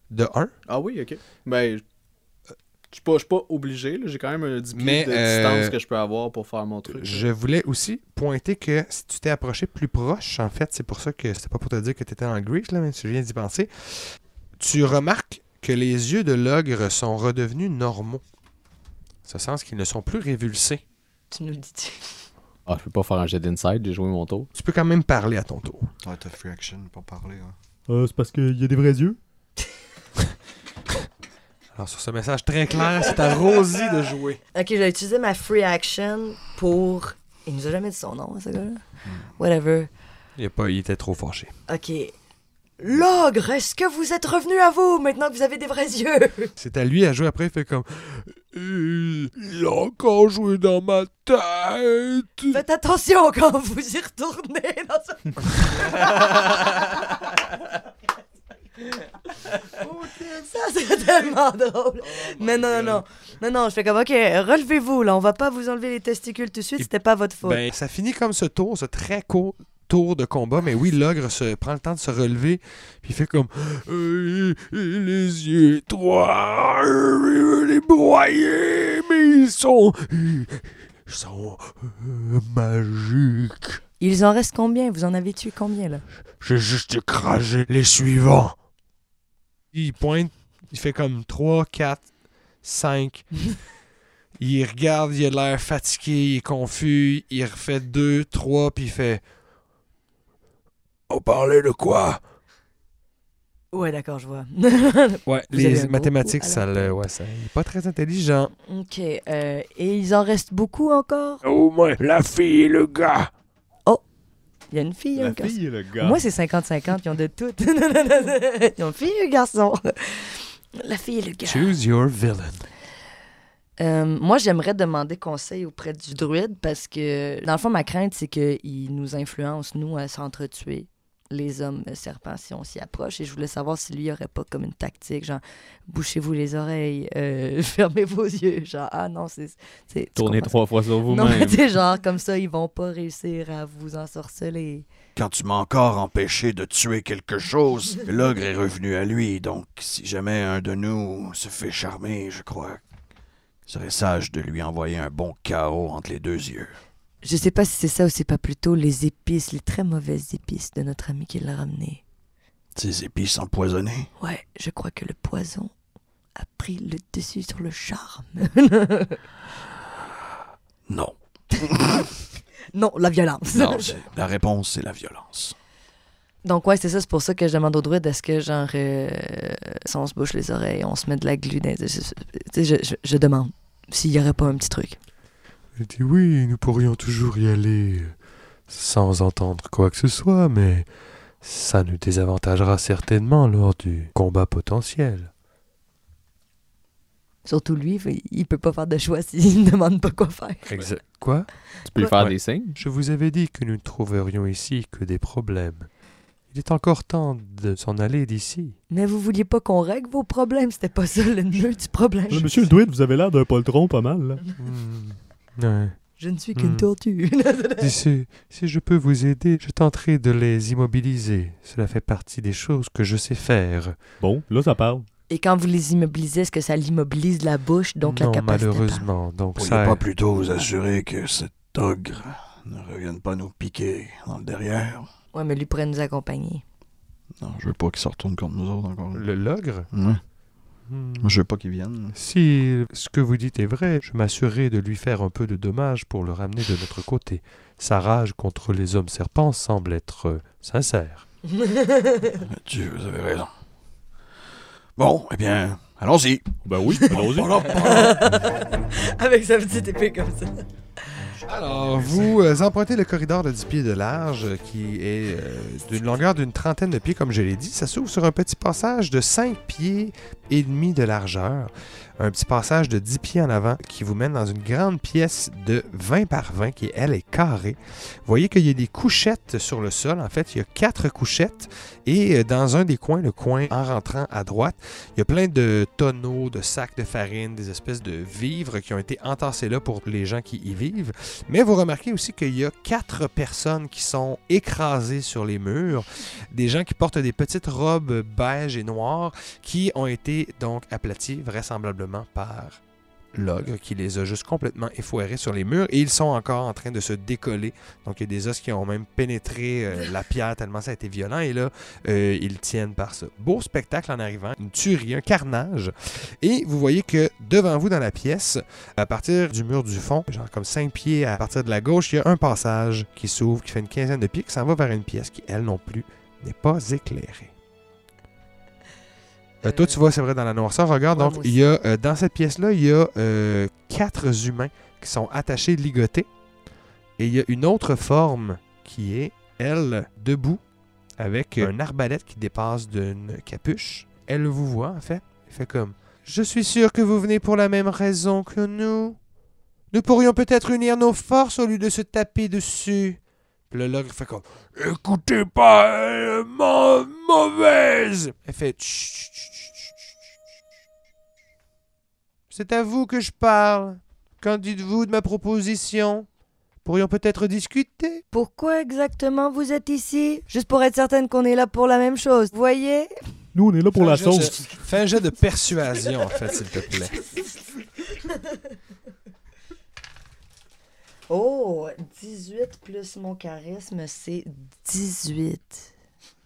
de 1. Ah oui, ok. Ben, Je suis pas, je suis pas obligé, là. j'ai quand même un 10 pieds Mais, de euh, distance que je peux avoir pour faire mon truc. Je voulais aussi pointer que si tu t'es approché plus proche, en fait, c'est pour ça que c'était pas pour te dire que tu étais en grease, là, mais tu viens d'y penser. Tu remarques que les yeux de l'ogre sont redevenus normaux. Ce sens qu'ils ne sont plus révulsés. Tu nous dis. Ah, je peux pas faire un jet d'inside, j'ai joué mon tour. Tu peux quand même parler à ton tour. Ouais, t'as free action pour parler. hein. Euh, c'est parce qu'il y a des vrais yeux. [laughs] Alors, sur ce message très clair, c'est à Rosie de jouer. Ok, je vais utiliser ma free action pour. Il nous a jamais dit son nom, ce gars-là? Whatever. Il, a pas, il était trop fâché. Ok. L'ogre, est-ce que vous êtes revenu à vous maintenant que vous avez des vrais yeux? C'est à lui à jouer après, il fait comme. Il a encore joué dans ma tête. Faites attention quand vous y retournez [laughs] dans ce... [laughs] Ça, c'est tellement drôle. Mais non, non, non. Non, non, je fais comme, OK, relevez-vous, là. On va pas vous enlever les testicules tout de suite. C'était pas votre faute. Ben, ça finit comme ce tour, ce très court tour de combat. Mais oui, l'ogre se prend le temps de se relever. Puis il fait comme. Euh, les yeux euh, veut les broyer, mais ils sont. Ils sont. euh, magiques. Il en reste combien? Vous en avez tué combien, là? J'ai juste écrasé les suivants. Il pointe, il fait comme 3, 4, 5. il regarde, il a l'air fatigué, il est confus. Il refait 2, 3, puis il fait. On parlait de quoi? Ouais, d'accord, je vois. [laughs] Ouais, Vous un les mathématiques, ça le. Ouais, ça. Il est pas très intelligent. OK. euh, et il en reste beaucoup encore? Au moins, la fille et le gars. Il y a une fille, un La garçon. fille et le gars. Moi, c'est 50-50, ils ont de tout. [laughs] ils ont fille et garçon. La fille et le gars. Choose your villain. Euh, moi, j'aimerais demander conseil auprès du druide parce que, dans le fond, ma crainte, c'est qu'il nous influence, nous, à s'entretuer, les hommes serpents, si on s'y approche. Et je voulais savoir si lui, il aurait pas comme une tactique, genre, bouchez-vous les oreilles, euh, [laughs] fermez vos yeux. Genre, ah non, c'est. Tournez trois fois sur ça? Non, mais vous-même. genre, comme ça, ils vont pas réussir à vous ensorceler. Quand tu m'as encore empêché de tuer quelque chose, l'ogre est revenu à lui. Donc, si jamais un de nous se fait charmer, je crois serait sage de lui envoyer un bon carreau entre les deux yeux. Je sais pas si c'est ça ou c'est pas plutôt les épices, les très mauvaises épices de notre ami qui l'a ramené. Ces épices empoisonnées? Ouais, je crois que le poison a pris le dessus sur le charme. [laughs] Non. [laughs] non, la violence. Non, la réponse, c'est la violence. Donc ouais, c'est ça, c'est pour ça que je demande au druide, est-ce que genre, euh, si on se bouche les oreilles, on se met de la glu dans les- je, je, je- je- je demande s'il y aurait pas un petit truc. Il dit oui, nous pourrions toujours y aller sans entendre quoi que ce soit, mais ça nous désavantagera certainement lors du combat potentiel. Surtout lui, il- peut pas faire de choix [laughs] s'il ne demande pas quoi faire. Exact. Quoi? Tu peux lui faire Ouais. des signes? Je vous avais dit que nous ne trouverions ici que des problèmes. Il est encore temps de s'en aller d'ici. Mais vous vouliez pas qu'on règle vos problèmes, c'était pas ça le nœud du problème. Monsieur le druide, vous avez l'air d'un poltron pas mal, là. Ouais. Je ne suis qu'une Hmm. tortue. [laughs] Si, si je peux vous aider, je tenterai de les immobiliser. Cela fait partie des choses que je sais faire. Bon, là, ça parle. Et quand vous les immobilisez, est-ce que ça l'immobilise la bouche, donc la capacité à malheureusement. Donc Pourriez ça, pas plutôt vous assurer que cet ogre ne revienne pas nous piquer dans le derrière? Ouais, mais lui pourrait nous accompagner. Non, je veux pas qu'il se retourne contre nous autres encore. le logre? Hmm. Moi, je veux pas qu'il vienne. Si ce que vous dites est vrai, je m'assurerai de lui faire un peu de dommages pour le ramener de notre côté. Sa rage contre les hommes serpents semble être euh, sincère. [laughs] Dieu, vous avez raison. Bon, eh bien, allons-y. Ben oui, allons-y. [laughs] Avec sa petite épée comme ça. Alors, vous euh, empruntez le corridor de 10 pieds de large euh, qui est euh, d'une longueur d'une trentaine de pieds, comme je l'ai dit. Ça s'ouvre sur un petit passage de 5 pieds et demi de largeur. Un petit passage de 10 pieds en avant qui vous mène dans une grande pièce de 20 par 20 qui, elle, est carrée. Vous voyez qu'il y a des couchettes sur le sol. En fait, il y a quatre couchettes. Et euh, dans un des coins, le coin en rentrant à droite, il y a plein de tonneaux, de sacs de farine, des espèces de vivres qui ont été entassés là pour les gens qui y vivent. Mais vous remarquez aussi qu'il y a quatre personnes qui sont écrasées sur les murs, des gens qui portent des petites robes beige et noires qui ont été donc aplatis vraisemblablement par l'ogre qui les a juste complètement effoirés sur les murs et ils sont encore en train de se décoller. Donc il y a des os qui ont même pénétré euh, [laughs] la pierre tellement ça a été violent et là euh, ils tiennent par ça. Beau spectacle en arrivant, une tuerie, un carnage et vous voyez que devant vous dans la pièce, à partir du mur du fond, genre comme 5 pieds à partir de la gauche, il y a un passage qui s'ouvre, qui fait une quinzaine de pieds, qui s'en va vers une pièce qui elle non plus n'est pas éclairée. Euh, toi, tu vois, c'est vrai, dans la noirceur, regarde, Ouais, donc, moi il y a, euh, dans cette pièce-là, il y a euh, quatre humains qui sont attachés, ligotés. Et il y a une autre forme qui est, elle, debout, avec un arbalète qui dépasse d'une capuche. Elle vous voit, en fait. Elle fait comme Je suis sûr que vous venez pour la même raison que nous. Nous pourrions peut-être unir nos forces au lieu de se taper dessus. Puis le logre fait comme Écoutez pas, elle est mau- mauvaise. Elle fait Chut, chut, chut, chut, chut, chut. C'est à vous que je parle. Qu'en dites-vous de ma proposition? Pourrions peut-être discuter? Pourquoi exactement vous êtes ici? Juste pour être certaine qu'on est là pour la même chose. Vous voyez? Nous, on est là pour la Fais un jet sauce. Fais un jet de persuasion, en fait, s'il te plaît. [laughs] Oh, 18 plus mon charisme, c'est 18.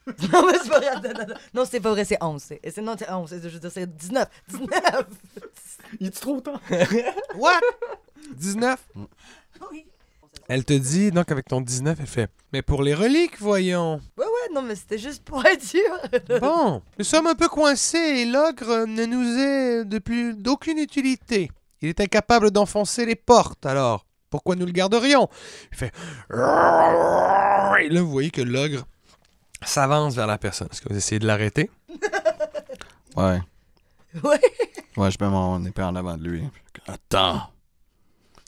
[laughs] non, mais c'est pas vrai. attends, attends, attends. Non, c'est pas vrai, c'est 11. C'est, c'est- non, c'est 11. c'est- Je veux dire, c'est 19. 19. [laughs] Il est trop tard? [laughs] What? 19 oui. Elle te dit, donc avec ton 19, elle fait Mais pour les reliques, voyons. Ouais, ouais, non, mais c'était juste pour être sûr. Bon, nous sommes un peu coincés et l'ogre ne nous est de plus d'aucune utilité. Il est incapable d'enfoncer les portes, alors pourquoi nous le garderions? Il fait Et là, vous voyez que l'ogre s'avance vers la personne. Est-ce que vous essayez de l'arrêter? [laughs] Ouais. Ouais. Ouais, je mets mon épée en avant de lui. Attends.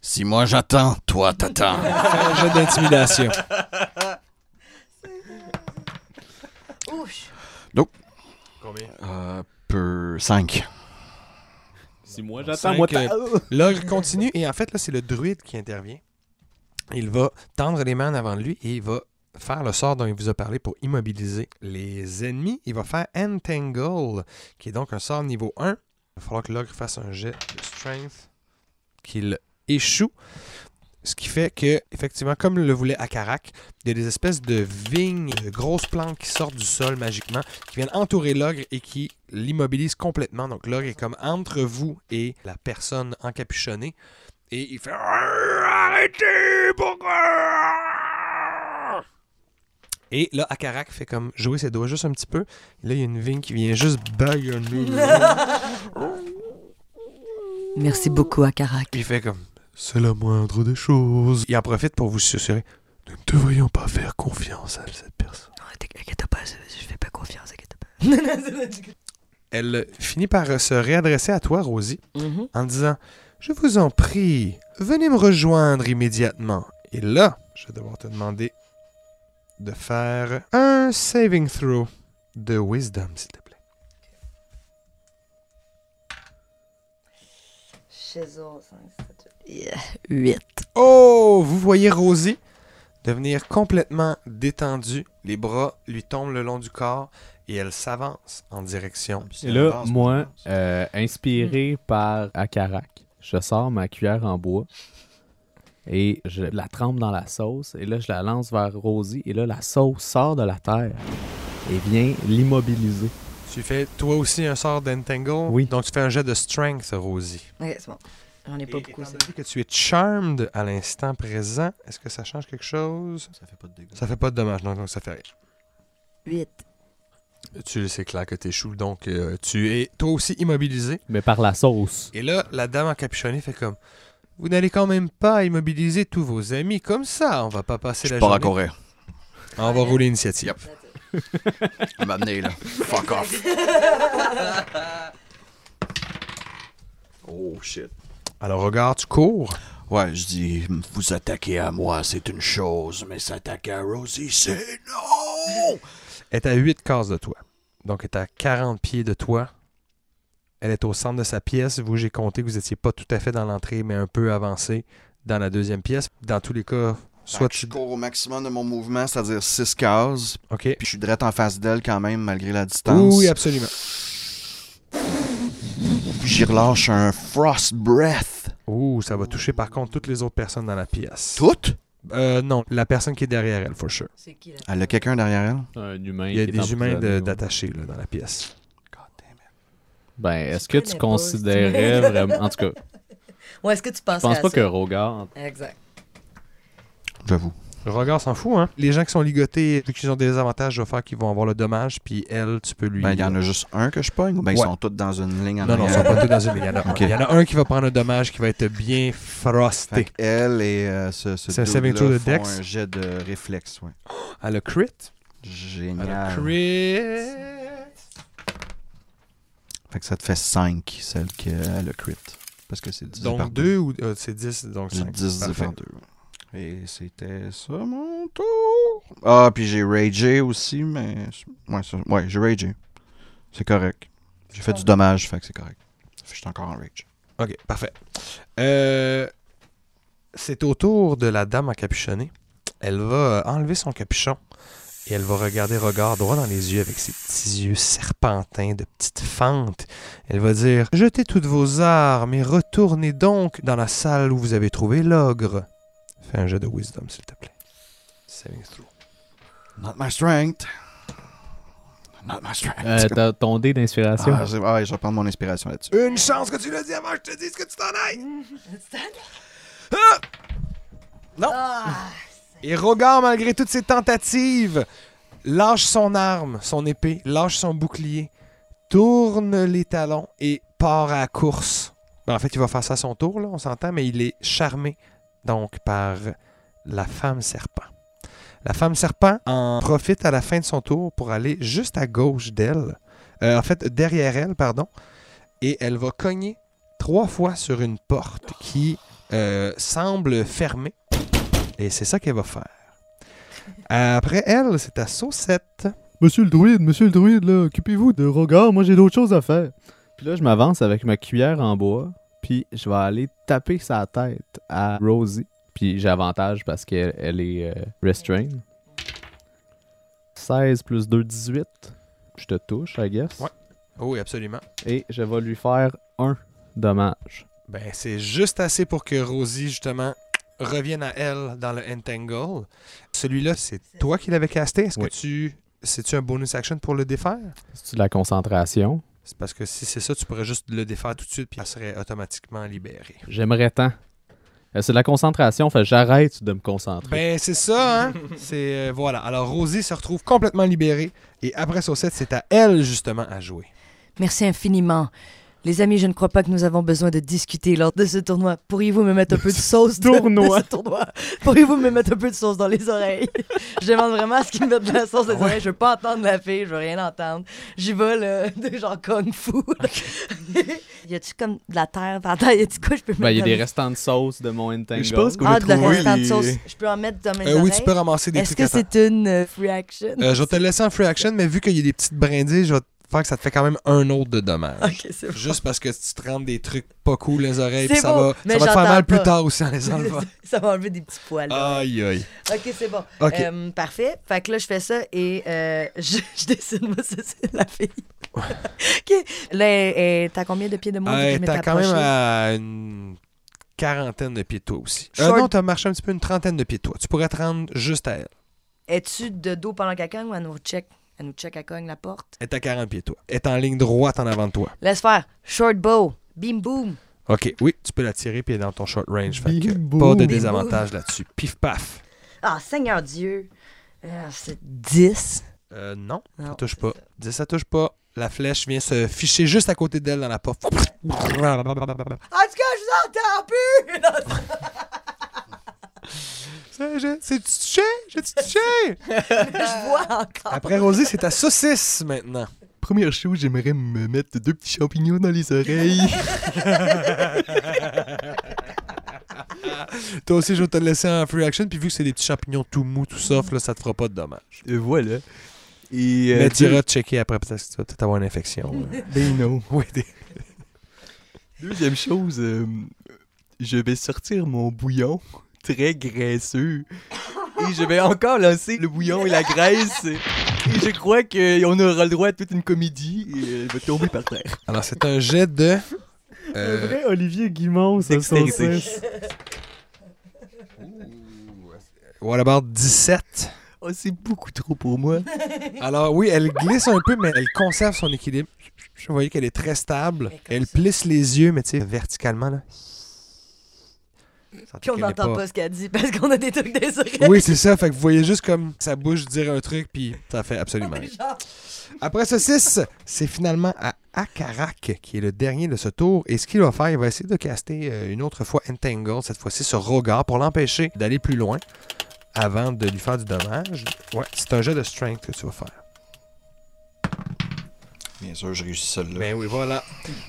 Si moi j'attends, toi t'attends. Fais [laughs] un jet d'intimidation. Ouch. Combien? Euh, peu. 5. Si moi Cinq, j'attends, moi L'ogre continue et en fait, là, c'est le druide qui intervient. Il va tendre les mains en avant de lui et il va faire le sort dont il vous a parlé pour immobiliser les ennemis. Il va faire Entangle, qui est donc un sort niveau 1. Il va falloir que l'ogre fasse un jet de strength qu'il échoue. Ce qui fait que, effectivement, comme le voulait Akarak, il y a des espèces de vignes, de grosses plantes qui sortent du sol magiquement, qui viennent entourer l'ogre et qui l'immobilisent complètement. Donc l'ogre est comme entre vous et la personne encapuchonnée. Et il fait Arrêtez, pourquoi Et là, Akarak fait comme jouer ses doigts juste un petit peu. Et là, il y a une vigne qui vient juste baïonner. [laughs] Merci beaucoup, Akarak. il fait comme C'est la moindre des choses. Il en profite pour vous susurrer Nous ne devrions pas faire confiance à cette personne. Non, t'inquiète pas, je, fais pas confiance, inquiète pas. [laughs] Elle finit par se réadresser à toi, Rosie, Mhm. en disant Je vous en prie, venez me rejoindre immédiatement. Et là, je vais devoir te demander de faire un saving throw de wisdom, s'il te plaît. Chisel, 5, 7, 8. Oh, vous voyez Rosie devenir complètement détendue. Les bras lui tombent le long du corps et elle s'avance en direction. Et là, moi, euh, inspiré par Akarak, je sors ma cuillère en bois et je la trempe dans la sauce. Et là, je la lance vers Rosie. Et là, la sauce sort de la terre et vient l'immobiliser. Tu fais toi aussi un sort d'entangle? Oui. Donc tu fais un jet de strength, Rosie. Ok, c'est bon. J'en ai pas Et beaucoup, étant ça. donné que tu es charmed à l'instant présent, est-ce que ça change quelque chose? Ça fait pas de dégâts. Ça fait pas de dommage, non, donc ça fait rien. 8. Tu le sais clair que tu échoues, donc euh, tu es toi aussi immobilisé. Mais par la sauce. Et là, la dame encapuchonnée fait comme Vous n'allez quand même pas immobiliser tous vos amis comme ça. On va pas passer Je la pars à journée. courir. On va rouler l'initiative. Elle m'a amené là. Fuck off. [laughs] Oh shit. Alors regarde, tu cours. Ouais, je dis, vous attaquer à moi, c'est une chose, mais s'attaquer à Rosie, c'est non! Elle est à 8 cases de toi. Donc elle est à 40 pieds de toi. Elle est au centre de sa pièce. Vous, j'ai compté que vous étiez pas tout à fait dans l'entrée, mais un peu avancé dans la deuxième pièce. Dans tous les cas, soit je tu... cours au maximum de mon mouvement, c'est-à-dire 6 cases. OK. Puis je suis direct en face d'elle quand même, malgré la distance. Oui, absolument. Puis j'y relâche un Frost Breath. Ouh, ça va toucher par contre toutes les autres personnes dans la pièce. Toutes? Euh, non, la personne qui est derrière elle, for sure. C'est qui là? Elle a quelqu'un derrière elle? Un humain. Il y a qui est des humains de- emprisonné, ouais. d'attachés là, dans la pièce. God damn it. Ben, est-ce que connais tu pas, considérais c'est- vraiment. En tout cas, [laughs] Ouais, est-ce que tu penses je pense à pas ça? que Rogard. Exact. J'avoue. Le regard s'en fout, hein? Les gens qui sont ligotés, vu qu'ils ont des avantages, je vais faire qu'ils vont avoir le dommage, puis elle, tu peux lui. Ben, il y en a juste un que je pogne ou ben ils sont tous dans une ligne en Non, non, ils arrière? sont pas tous dans une ligne. Il y en a un. [laughs] Ok. Il y en a un qui va prendre un dommage qui va être bien Fait frosté. qu'elle et euh, ce, ce C'est saving throw de Dex? un jet de réflexe, ouais. Elle a crit. Elle a Génial. crit. Fait que ça te fait 5, celle qui a le crit. Parce que c'est 10 par Donc 2 ou euh, c'est 10, donc J'ai 5. 10 par 2. Et c'était ça mon tour. Ah, puis j'ai ragé aussi, mais. Ouais, ça- ouais j'ai ragé. C'est correct. J'ai fait du dommage, fait que c'est correct. Fait que je suis encore en rage. Ok, parfait. Euh, c'est au tour de la dame encapuchonnée. Elle va euh, enlever son capuchon et elle va regarder regard droit dans les yeux avec ses petits yeux serpentins de petites fentes. Elle va dire Jetez toutes vos armes et retournez donc dans la salle où vous avez trouvé l'ogre. Fais un jet de wisdom, s'il te plaît. Saving throw. Not my strength. Not my strength. Euh, t'as ton dé d'inspiration. ah, c'est- ah, je vais prendre mon inspiration là-dessus. Une chance que tu l'as dit avant que je te dise que tu t'en ailles. [laughs] Non. Ah! Et Rogar, malgré toutes ses tentatives, lâche son arme, son épée, lâche son bouclier, tourne les talons et part à la course. Ben, en fait, il va faire ça à son tour, là, on s'entend, mais il est charmé donc par la femme serpent. La femme serpent en profite à la fin de son tour pour aller juste à gauche d'elle, Euh, en fait derrière elle, pardon, et elle va cogner trois fois sur une porte qui euh, semble fermée. Et c'est ça qu'elle va faire. Après elle, c'est à Saucette. Monsieur le druide, monsieur le druide, là, occupez-vous de Rogard, moi j'ai d'autres choses à faire. Puis là, je m'avance avec ma cuillère en bois, puis je vais aller taper sa tête à Rosie. Puis j'ai avantage parce qu'elle elle est euh, restrained. 16 plus 2, 18. Je te touche, I guess. Ouais. Oui, absolument. Et je vais lui faire un dommage. Ben, c'est juste assez pour que Rosie, justement, revienne à elle dans le Entangle. Celui-là, c'est toi qui l'avais casté. Est-ce Oui. que tu. C'est-tu un bonus action pour le défaire? C'est-tu de la concentration? C'est parce que si c'est ça, tu pourrais juste le défaire tout de suite, puis elle serait automatiquement libérée. J'aimerais tant. Euh, c'est de la concentration, fait j'arrête de me concentrer. Ben, c'est ça, hein? c'est. euh, voilà. Alors, Rosie se retrouve complètement libérée. Et après Saucette, c'est à elle, justement, à jouer. Merci infiniment. Les amis, je ne crois pas que nous avons besoin de discuter lors de ce tournoi. Pourriez-vous me mettre un peu de [laughs] sauce de- Tournoi. de [laughs] ce tournoi? Pourriez-vous me mettre un peu de sauce dans les oreilles? [laughs] je demande vraiment à ce qu'ils me mettent de la sauce dans les oreilles. Je veux pas entendre la fille, je veux rien entendre. J'y vais, là, de genre kung fu. y a-tu comme de la terre par terre? Y a-tu quoi je peux mettre Ben, il y a des restants de sauce de mon Entangle. Je pense qu'on Ah, de la trouvé restant de sauce. Je peux en mettre dans mes Euh, oreilles? oui, tu peux ramasser des Est-ce trucs que c'est une euh, free action? Euh, je vais te laisser en free action, mais vu qu'il y a des petites brindilles, je vais te faire que ça te fait quand même un autre de dommage. C'est. Juste parce que tu te rentres des trucs pas cool les oreilles, puis ça beau, va, ça va te faire mal plus tard aussi en les [laughs] enlevant. ça va enlever des petits poils. là. aïe, aïe. Ok, c'est bon. Ok. Euh, parfait. Fait que là, je fais ça et euh, [laughs] je, je décide, moi, c'est la fille. [laughs] ok. Là, t'as combien de pieds de moi? Euh, T'as quand même à une quarantaine de pieds de toi aussi. Euh, Short- non, t'as marché un petit peu une trentaine de pieds de toi. Tu pourrais te rendre juste à elle. Es-tu de dos pendant cogne ou elle nous check? Elle nous check, elle cogne la porte? Elle est à 40 pieds toi. Elle est en ligne droite en avant de toi. Laisse faire. Short bow. Bim boom. Ok, oui, tu peux la tirer puis elle est dans ton short range. Fait que Bim, pas de désavantage là-dessus. Pif paf. Ah, Seigneur Dieu. Euh, c'est 10. Euh, non, ça touche pas. ça. Dis, ça touche pas. La flèche vient se ficher juste à côté d'elle dans la porte. En tout cas, je vous entends plus! [laughs] C'est-tu touché? J'ai-tu touché? [laughs] je vois encore. Après Rosie, c'est ta saucisse maintenant. Première chose, j'aimerais me mettre deux petits champignons dans les oreilles. [laughs] Toi aussi, je vais te laisser en free action. Puis vu que c'est des petits champignons tout mous, tout soft, là, ça te fera pas de dommage. Euh, voilà. Et, euh, Mais tu iras checker après, peut-être que tu vas peut-être avoir une infection. là. [laughs] Ben non. des- Deuxième chose, euh, je vais sortir mon bouillon très graisseux. Et je vais encore lancer le bouillon et la graisse. Et je crois qu'on aura le droit à toute une comédie et elle va tomber par terre. Alors, c'est un jet de. Le euh, vrai Olivier Guimond, saucisse. what about 17? Oh, c'est beaucoup trop pour moi. Alors, oui, elle glisse un peu, mais elle conserve son équilibre. Vous voyez qu'elle est très stable. Elle plisse les yeux, mais tu sais, verticalement, là. Puis on n'entend pas... ce qu'elle dit parce qu'on a des trucs des oreilles. Oui, c'est ça. Fait que vous voyez juste comme sa bouche dire un truc, puis ça fait absolument rien. Après ce 6, c'est finalement à Akarak qui est le dernier de ce tour. Et ce qu'il va faire, il va essayer de caster euh, une autre fois Entangle, cette fois-ci sur Rogar, pour l'empêcher d'aller plus loin avant de lui faire du dommage. Ouais, c'est un jet de strength que tu vas faire. Bien sûr, je réussis celle-là. Ben oui, voilà.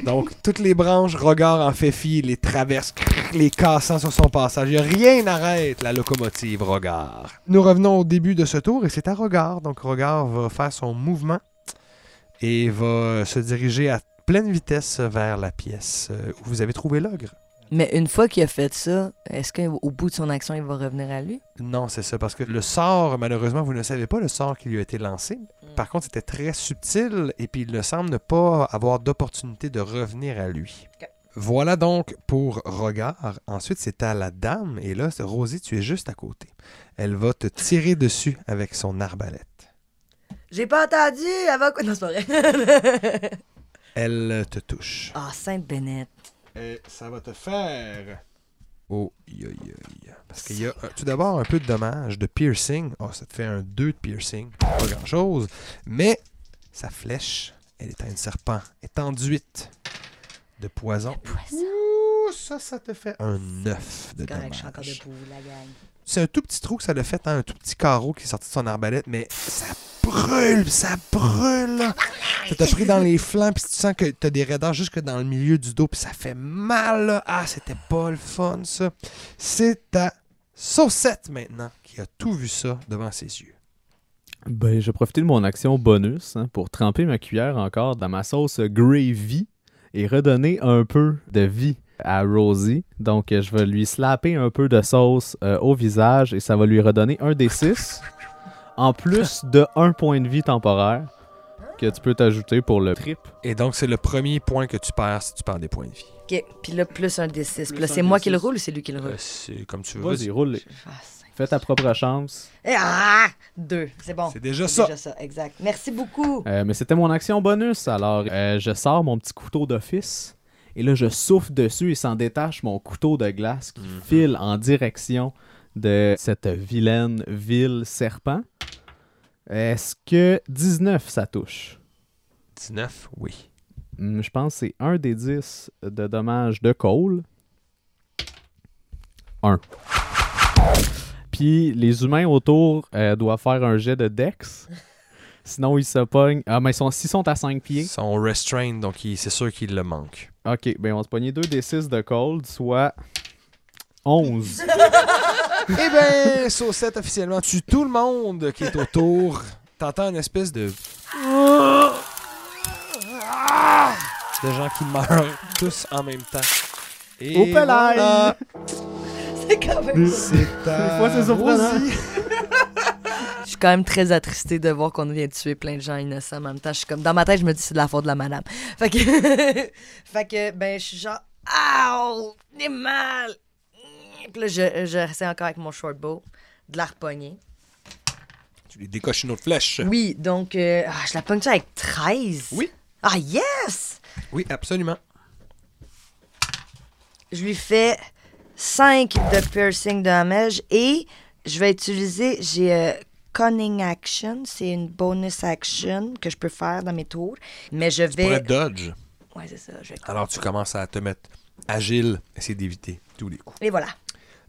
Donc, toutes les branches, Rogar en fait fi, les traverse, les cassant sur son passage. Il n'y a rien n'arrête la locomotive Rogar. Nous revenons au début de ce tour et c'est à Rogar. Donc, Rogar va faire son mouvement et va se diriger à pleine vitesse vers la pièce euh, où vous avez trouvé l'ogre. Mais une fois qu'il a fait ça, est-ce qu'au bout de son action, il va revenir à lui? Non, c'est ça, parce que le sort, malheureusement, vous ne savez pas le sort qui lui a été lancé. Par contre, c'était très subtil et puis il ne semble ne pas avoir d'opportunité de revenir à lui. Voilà donc pour Regard. Ensuite, c'est à la dame et là, Rosie, tu es juste à côté. Elle va te tirer [laughs] dessus avec son arbalète. J'ai pas entendu! Elle va quoi? Non, c'est pas vrai. Elle te touche. Ah, Sainte Bennett. Et ça va te faire. Oh, yo, yo, yo. Parce qu'il y a euh, tout d'abord un peu de dommage de piercing. Oh, ça te fait un 2 de piercing. Pas grand chose. Mais sa flèche, elle est un serpent. Est enduite de poison. Ouh, ça, ça te fait un 9 de Correct, je suis encore dommage. debout, la gang. C'est un tout petit trou que ça l'a fait, hein, un tout petit carreau qui est sorti de son arbalète, mais ça brûle, ça brûle. Ça t'a pris dans les flancs, puis tu sens que t'as des raideurs jusque dans le milieu du dos, puis ça fait mal. Ah, c'était pas le fun, ça. C'est ta saucette maintenant qui a tout vu ça devant ses yeux. Ben, je vais profiter de mon action bonus hein, pour tremper ma cuillère encore dans ma sauce gravy et redonner un peu de vie à Rosie. Donc, euh, je vais lui slapper un peu de sauce euh, au visage et ça va lui redonner un des six, en plus de un point de vie temporaire que tu peux t'ajouter pour le trip. Et donc, c'est le premier point que tu perds si tu perds des points de vie. Ok, puis là, plus un D6. Puis là, un c'est moi D6. qui le roule ou c'est lui qui le roule? Euh, c'est comme tu veux. Vas-y, roule. Ah. Fais ta propre chance. Eh, Ah! Deux. C'est bon. C'est déjà C'est ça. déjà ça, exact. Merci beaucoup. Euh, mais c'était mon action bonus. Alors, euh, je sors mon petit couteau d'office et là, je souffle dessus et s'en détache mon couteau de glace qui Mhm. file en direction de cette vilaine ville serpent. Est-ce que 19 ça touche? 19, oui. Hmm, Je pense que c'est un des 10 de dommages de Cole. Un. Puis les humains autour euh, doivent faire un jet de Dex. Sinon, ils se pognent. Ah, mais ils sont, s'ils sont à 5 pieds. Ils sont restrained, donc c'est sûr qu'il le manque. Ok, ben on va se pogner 2 des 6 de cold, soit 11. [laughs] Eh ben, Saucette officiellement tue tout le monde qui est autour. T'entends une espèce de. [laughs] de gens qui meurent tous en même temps. Et Au voilà, [laughs] C'est quand même. c'est à Des fois, c'est surprenant. Suis quand même très attristée de voir qu'on vient de tuer plein de gens innocents en même temps. Je suis comme, dans ma tête, je me dis c'est de la faute de la madame. [laughs] Fait que, [laughs] fait que ben, je suis genre, Ouh, j'ai mal. Puis là, je, je restais encore avec mon short bow, de la repogner. Tu lui décoches une autre flèche. Oui, donc, euh, ah, je la pogne avec 13. Oui. Ah, yes! Oui, absolument. Je lui fais 5 de piercing damage et je vais utiliser, j'ai euh, Cunning Action, c'est une bonus action que je peux faire dans mes tours, mais je Tu pourrais vais... dodge. Ouais, c'est ça, je vais... Alors tu commences à te mettre agile, essayer d'éviter tous les coups. Et voilà.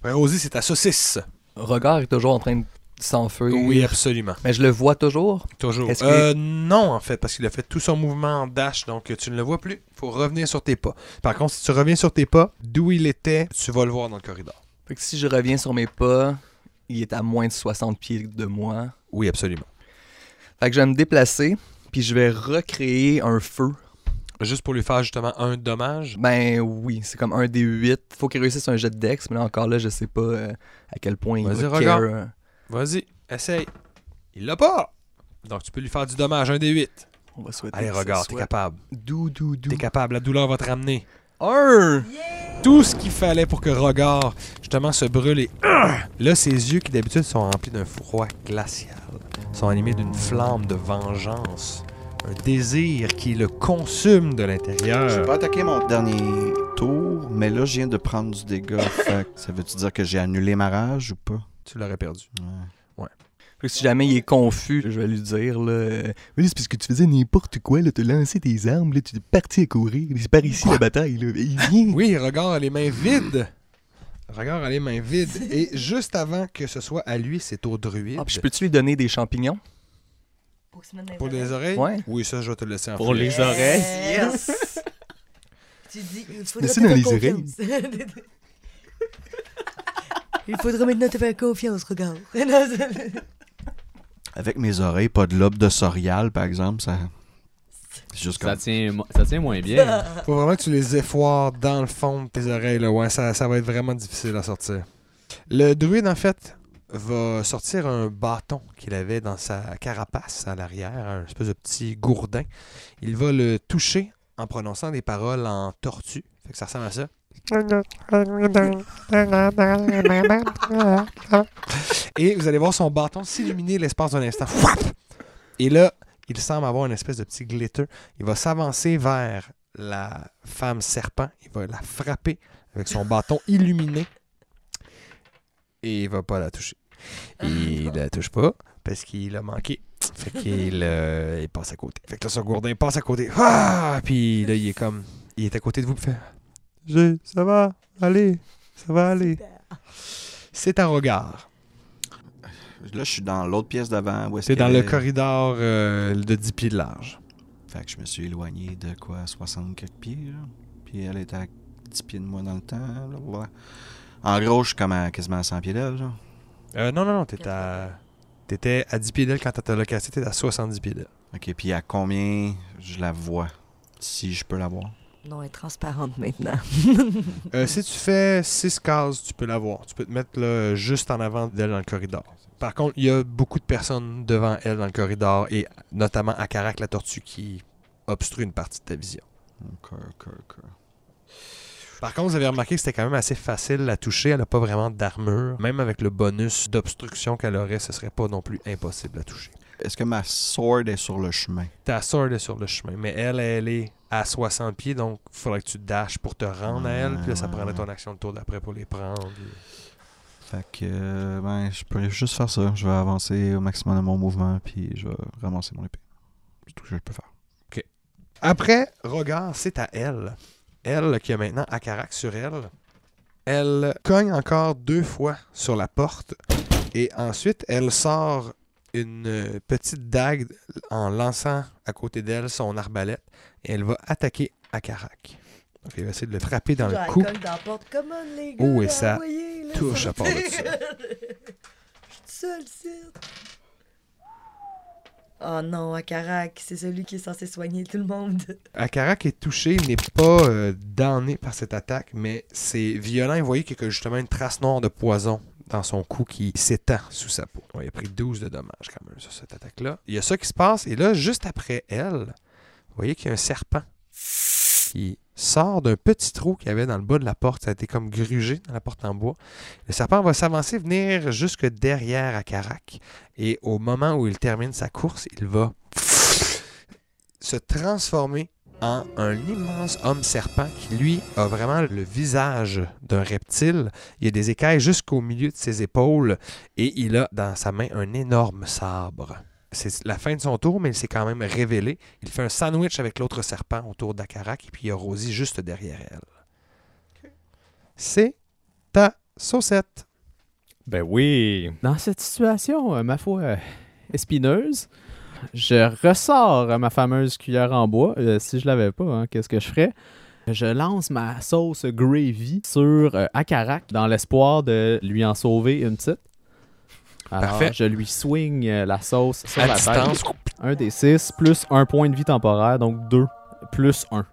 Ben, Rosie, c'est ta saucisse. Regard est toujours en train de s'enfuir. Oui, absolument. Mais je le vois toujours? Toujours. Que- Euh, non, en fait, parce qu'il a fait tout son mouvement en dash, donc tu ne le vois plus. Il faut revenir sur tes pas. Par contre, si tu reviens sur tes pas, d'où il était, tu vas le voir dans le corridor. Fait que si je reviens sur mes pas, il est à moins de 60 pieds de moi. Oui, absolument. Fait que je vais me déplacer, puis je vais recréer un feu Juste pour lui faire justement un dommage? Ben oui, c'est comme un des 8. Faut qu'il réussisse un jet de dex, mais là encore là, je sais pas euh, à quel point il Vas-y, va regarde. care, euh. Vas-y, essaye. Il l'a pas! Donc tu peux lui faire du dommage, un des 8. On va souhaiter Allez, que ça regarde, t'es soit capable. Dou, dou, dou. T'es capable, la douleur va te ramener. Tout ce qu'il fallait pour que Rogard, justement, se brûle et... Là, ses yeux, qui d'habitude sont remplis d'un froid glacial, sont animés d'une flamme de vengeance. Un désir qui le consume de Je l'intérieur. vais pas attaquer mon dernier tour, mais là, je viens de prendre du dégât. [laughs] fait ça veut-tu dire que j'ai annulé ma rage ou pas? Tu l'aurais perdu. Ouais. Fait que si jamais il est confus, je vais lui dire, là. euh, Oui, c'est parce que tu faisais n'importe quoi, là, t'as lancé tes armes, là, tu es parti à courir. C'est par ici la bataille, là. Et viens! Oui, Rogard a les mains vides. Rogard a les mains vides. Et juste avant que ce soit à lui, c'est au druide. Ah, puis je peux-tu lui donner des champignons? Pour, se mettre dans les Pour les oreilles? oreilles? Ouais. Oui, ça, je vais te le laisser en Pour faire. les oreilles? Yes! [laughs] tu dis, il faudra Mais te c'est dans faire les confiance. [laughs] il faudra maintenant te faire confiance, regarde. [laughs] Avec mes oreilles, pas de lobe de sorial, par exemple, ça. Ça tient, ça tient moins bien. [laughs] Faut vraiment que tu les effoires dans le fond de tes oreilles. Là. Ouais, ça, ça va être vraiment difficile à sortir. Le druide, en fait, va sortir un bâton qu'il avait dans sa carapace à l'arrière, un espèce de petit gourdin. Il va le toucher en prononçant des paroles en tortue. Fait que ça ressemble à ça. Et vous allez voir son bâton s'illuminer l'espace d'un instant. Et là, il semble avoir une espèce de petit glitter. Il va s'avancer vers la femme serpent. Il va la frapper avec son bâton illuminé. Et il va pas la toucher. Il la touche pas parce qu'il a manqué. Fait qu'il euh, passe à côté. Fait que là, son gourdin passe à côté. Ah! Puis là, il est comme. Il est à côté de vous. fait, J'ai- Ça va, allez, ça va aller. C'est un regard. Là, je suis dans l'autre pièce d'avant. où est-ce C'est dans le corridor euh, de 10 pieds de large. Fait que je me suis éloigné de quoi, 60 quelques pieds, là. Puis elle était à 10 pieds de moi dans le temps, là. En gros, je suis comme à quasiment à 100 pieds d'elle, genre. Euh, non, non, non. T'étais à, t'étais à 10 pieds d'elle quand t'as localisé. T'étais à 70 pieds d'elle. Ok, puis à combien je la vois? Si je peux la voir? Non, elle est transparente maintenant. [laughs] Euh, si tu fais 6 cases, tu peux la voir. Tu peux te mettre là, juste en avant d'elle dans le corridor. Par contre, il y a beaucoup de personnes devant elle dans le corridor et notamment Akarak la tortue qui obstrue une partie de ta vision. Par contre, vous avez remarqué que c'était quand même assez facile à toucher. Elle n'a pas vraiment d'armure. Même avec le bonus d'obstruction qu'elle aurait, ce serait pas non plus impossible à toucher. Est-ce que ma sword est sur le chemin? Ta sword est sur le chemin, mais elle, elle est à 60 pieds, donc il faudrait que tu dashes pour te rendre à elle. Puis là, ça Ouais, prendrait ton action le tour d'après pour les prendre. Fait que, euh, ben, je peux juste faire ça. Je vais avancer au maximum de mon mouvement, puis je vais ramasser mon épée. C'est tout ce que je peux faire. Après, regarde, c'est à elle. Elle qui a maintenant Akarak sur elle. Elle cogne encore deux fois sur la porte et ensuite elle sort une euh, petite dague en lançant à côté d'elle son arbalète et elle va attaquer Akarak. Donc elle va essayer de le frapper dans le cou. Oh, et ça touche à part de ça. [laughs] C'est. Oh non, Akarak, c'est celui qui est censé soigner tout le monde. [laughs] Akarak est touché, il n'est pas euh, damné par cette attaque, mais c'est violent. Vous voyez qu'il y a justement une trace noire de poison dans son cou qui s'étend sous sa peau. Il a pris 12 de dommages quand même sur cette attaque-là. Il y a ça qui se passe, et là, juste après elle, vous voyez qu'il y a un serpent qui sort d'un petit trou qu'il y avait dans le bas de la porte. Ça a été comme grugé dans la porte en bois. Le serpent va s'avancer, venir jusque derrière Akarak. Et au moment où il termine sa course, il va se transformer en un immense homme serpent qui, lui, a vraiment le visage d'un reptile. Il a des écailles jusqu'au milieu de ses épaules et il a dans sa main un énorme sabre. C'est la fin de son tour, mais il s'est quand même révélé. Il fait un sandwich avec l'autre serpent autour d'Akarak et puis il y a Rosie juste derrière elle. C'est ta saucette. Ben oui. Dans cette situation, euh, ma foi, euh, éspineuse, je ressors ma fameuse cuillère en bois. Euh, si je l'avais pas, hein, qu'est-ce que je ferais? Je lance ma sauce gravy sur euh, Akarak dans l'espoir de lui en sauver une petite. Alors, Parfait. je lui swing euh, la sauce sur À la distance. tête. Un des six plus un point de vie temporaire, donc deux plus 1.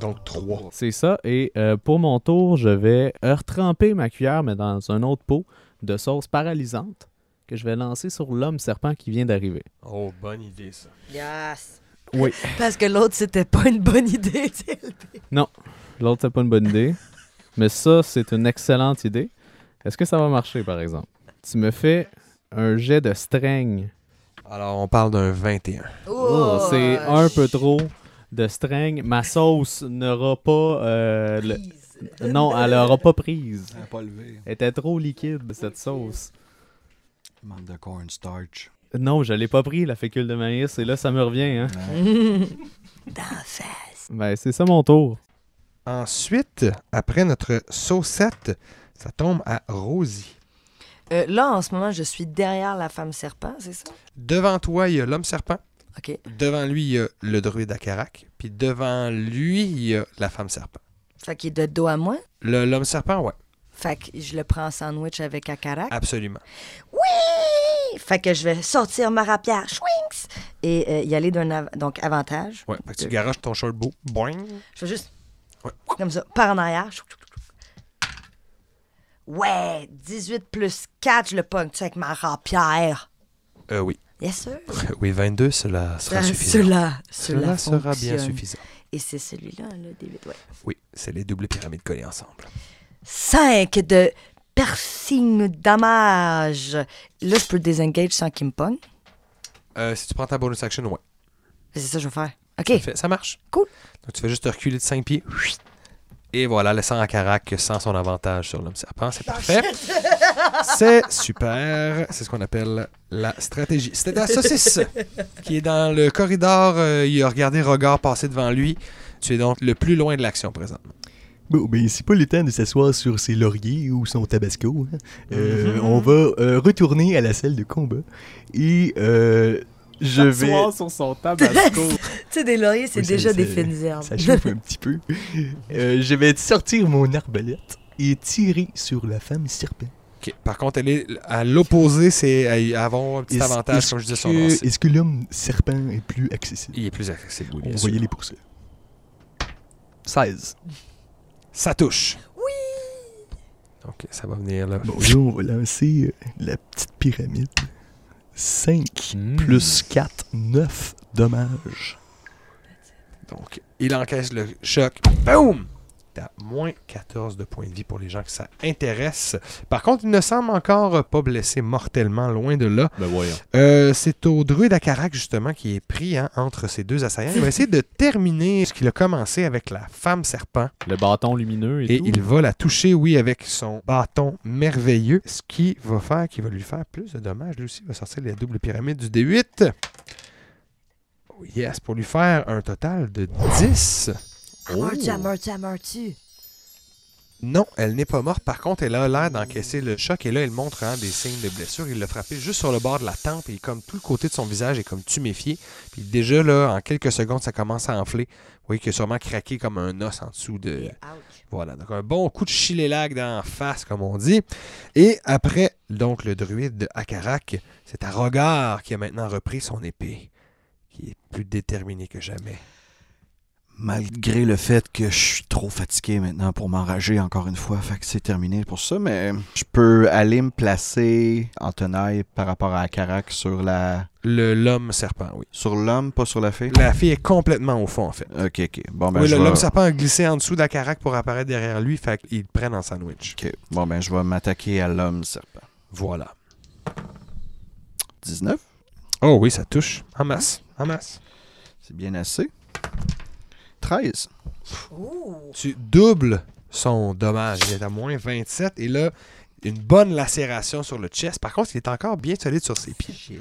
Donc 3. C'est ça. Et euh, pour mon tour, je vais retremper ma cuillère, mais dans un autre pot de sauce paralysante que je vais lancer sur l'homme serpent qui vient d'arriver. Oh, bonne idée, ça. Yes. Oui. Parce que l'autre, c'était pas une bonne idée. [laughs] tu sais. L'autre, c'est pas une bonne idée. Mais ça, c'est une excellente idée. Est-ce que ça va marcher, par exemple? Tu me fais un jet de streng. Alors, on parle d'un 21. Oh, c'est un peu trop de streng. Ma sauce n'aura pas... euh, le-. Non, elle aura pas prise. Ça a pas levé. Elle était trop liquide, cette sauce. Manque de cornstarch. Non, je l'ai pas pris, la fécule de maïs, et là, ça me revient. Hein? [laughs] Face. Ben, c'est ça mon tour. Ensuite, après notre saucette, ça tombe à Rosie. Euh, là, en ce moment, je suis derrière la femme serpent, c'est ça? Devant toi, il y a l'homme serpent. OK. Devant lui, il y a le druide Akarak. Puis devant lui, il y a la femme serpent. Fait qu'il est de dos à moi? Le- L'homme serpent, ouais, Fait que je le prends en sandwich avec Akarak. absolument. Oui! Fait que je vais sortir ma rapière, schwinks, et euh, y aller d'un av- donc avantage. Ouais, fait que tu garoches ton short bow. Boing. Je fais juste Ouais. comme ça, par en arrière. Ouais, 18 plus 4, je le pogne avec ma rapière? Euh, oui. Yes, sir. [laughs] Oui, 22, cela sera suffisant. Cela, cela, Cela sera bien fonctionne. suffisant. Et c'est celui-là, le David, ouais. Oui, c'est les doubles pyramides collées ensemble. 5 de piercing damage. Là, je peux le désengage sans qu'il me pogne. Euh, si tu prends ta bonus action, ouais. C'est ça que je vais faire. OK. Ça marche. Cool. Donc tu fais juste te reculer de 5 pieds. Et voilà, laissant Akarak sans son avantage sur l'homme serpent. C'est parfait. [laughs] C'est super. C'est ce qu'on appelle la stratégie. C'était la saucisse qui est dans le corridor. euh, il a regardé Regard passer devant lui. Tu es donc le plus loin de l'action présentement. Bon, ben, c'est pas le temps de s'asseoir sur ses lauriers ou son tabasco. hein. Euh, On va euh, retourner à la salle de combat et euh, je vais. S'asseoir sur son tabasco. [laughs] Tu sais, des lauriers, c'est Oui, ça- déjà des fines herbes. Ça chauffe un [laughs] petit peu. Euh, je vais sortir mon arbalète et tirer sur la femme serpent. OK. Par contre, elle est à l'opposé, c'est avoir un petit avantage, comme je disais, sur. Est-ce que l'homme serpent est plus accessible? Il est plus accessible, oui, On bien va sûr. y aller pour ça. 16. Ça touche. Oui! Donc, ça va venir là. Bon, là, on va lancer euh, la petite pyramide. 5 Hmm. plus 4, 9 dommages. Donc, il encaisse le choc. Boum! T'as moins 14 de points de vie pour les gens que ça intéresse. Par contre, il ne semble encore pas blessé mortellement, loin de là. Ben voyons. Euh, c'est au druide Akarak, justement, qui est pris hein, entre ces deux assaillants. Il va essayer de terminer ce qu'il a commencé avec la femme serpent. Le bâton lumineux et, Et tout. il va la toucher, oui, avec son bâton merveilleux. Ce qui va faire qu'il va lui faire plus de dommages. Lui aussi, il va sortir les doubles pyramides du D8. Oh yes, pour lui faire un total de 10. Amorti, amorti, amorti. Non, elle n'est pas morte. Par contre, elle a l'air d'encaisser le choc. Et là, elle montre hein, des signes de blessure. Il l'a frappé juste sur le bord de la tempe. Et comme tout le côté de son visage est comme tuméfié. Puis déjà, là, en quelques secondes, ça commence à enfler. Vous voyez qu'il a sûrement craqué comme un os en dessous de, ouch. Voilà, donc un bon coup de chilélag d'en face, comme on dit. Et après, donc, le druide de Akarak, c'est à Rogar qui a maintenant repris son épée, qui est plus déterminé que jamais. Malgré le fait que je suis trop fatigué maintenant pour m'enrager encore une fois, fait que c'est terminé pour ça, mais je peux aller me placer en tenaille par rapport à Akarak sur la Le l'homme serpent, oui. sur l'homme, pas sur la fille? La fille est complètement au fond, en fait. Ok, ok. Bon ben oui, l'homme serpent a glissé en dessous d'Akarak pour apparaître derrière lui, fait qu'ils le prennent en sandwich. Ok. Bon ben je vais m'attaquer à l'homme serpent. Voilà. 19, Oh oui, ça touche. En masse. En masse. c'est bien assez. 13. Ouh. Tu doubles son dommage. Il est à moins 27. Et là, une bonne lacération sur le chest. Par contre, il est encore bien solide sur ses pieds.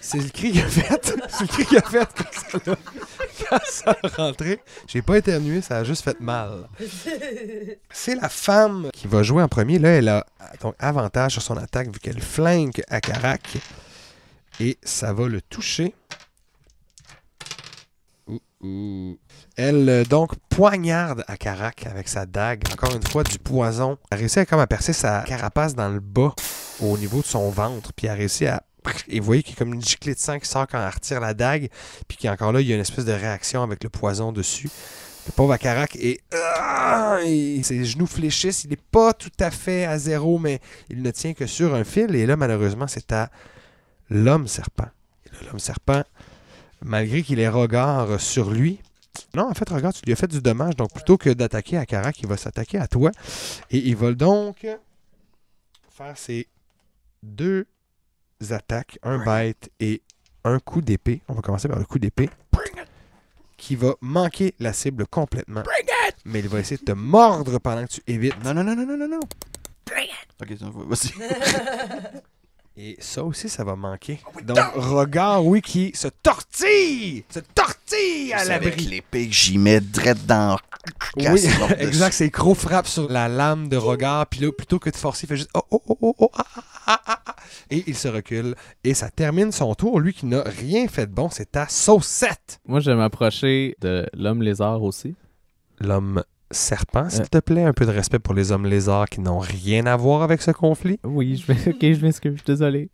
C'est le cri qu'il a fait. C'est le cri qu'il a fait quand ça quand ça a rentré. J'ai pas éternué, ça a juste fait mal. C'est la femme qui va jouer en premier. Là, elle a donc avantage sur son attaque vu qu'elle flanque Akarak. Et ça va le toucher. Ouh. Elle euh, donc poignarde Akarak avec sa dague. Encore une fois, du poison. Elle a réussi à, comme à percer sa carapace dans le bas au niveau de son ventre. Puis elle a réussi à Et vous voyez qu'il y a comme une giclée de sang qui sort quand elle retire la dague. Puis qu'encore là, il y a une espèce de réaction avec le poison dessus. Le pauvre Akarak est. Ah! Ses genoux fléchissent. Il n'est pas tout à fait à zéro, mais il ne tient que sur un fil. Et là, malheureusement, c'est à l'homme serpent. Et là, l'homme serpent, malgré qu'il ait regard sur lui. Non, en fait, regarde, tu lui as fait du dommage. Donc, plutôt que d'attaquer Akarak, il va s'attaquer à toi. Et il va donc faire ses deux attaques, un bite et un coup d'épée. On va commencer par le coup d'épée. Qui va manquer la cible complètement. Mais il va essayer de te mordre pendant que tu évites. Non, non, non, non, non, non, non. Ok, vas-y. [laughs] Et ça aussi, ça va manquer. Donc, regard, oui, qui se tortille! Se tortille à C'est avec l'abri. l'épée que j'y mets direct dans... Oui, [laughs] exact. Ses crocs frappent sur la lame de regard. Puis là, plutôt que de forcer, il fait juste oh, oh, oh, oh, oh, ah, ah, ah, ah, ah. Et il se recule. Et ça termine son tour. Lui qui n'a rien fait de bon, c'est à Saucette. Moi, je vais m'approcher de l'homme lézard aussi. L'homme serpent, s'il Euh. te plaît? Un peu de respect pour les hommes lézards qui n'ont rien à voir avec ce conflit? Oui, je vais... ok, je m'excuse, je suis désolé.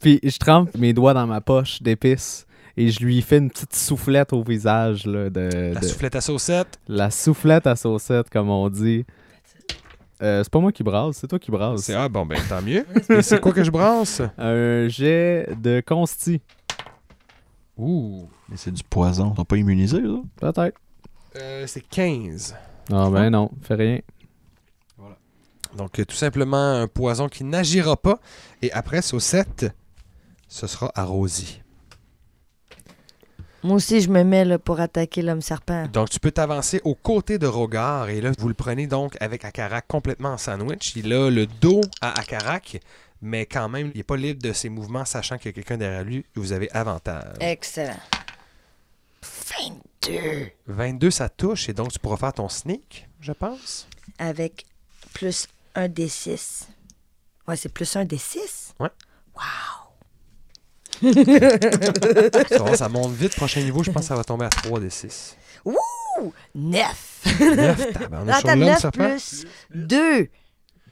Puis je trempe mes doigts dans ma poche d'épices et je lui fais une petite soufflette au visage là, de, La de- soufflette à Saucette? la soufflette à saucette, comme on dit. Euh, c'est pas moi qui brasse, c'est toi qui brasse. C'est ah bon, ben tant mieux. [laughs] Et c'est quoi que je brasse? Un jet de consti, Ouh. Mais c'est du poison. Ils sont pas immunisés, là? peut-être. Euh, c'est 15. Ah ben non, fais rien. Donc, euh, tout simplement un poison qui n'agira pas. Et après Saucette, ce sera à Rosie. Moi aussi, je me mets là, pour attaquer l'homme serpent. Donc, tu peux t'avancer aux côtés de Rogar. Et là, vous le prenez donc avec Akarak complètement en sandwich. Il a le dos à Akarak, mais quand même, il n'est pas libre de ses mouvements, sachant qu'il y a quelqu'un derrière lui. Vous avez avantage. Excellent. 22. 22, ça touche. Et donc, tu pourras faire ton sneak, je pense. Avec plus un des 6. Ouais, c'est plus un des 6? Ouais. Wow. Ça, va, ça monte vite. Prochain niveau, je pense que ça va tomber à 3 des 6. Ouh! 9. 9, tabarnouche. Sur Attends, l'homme 9 serpent. plus 2.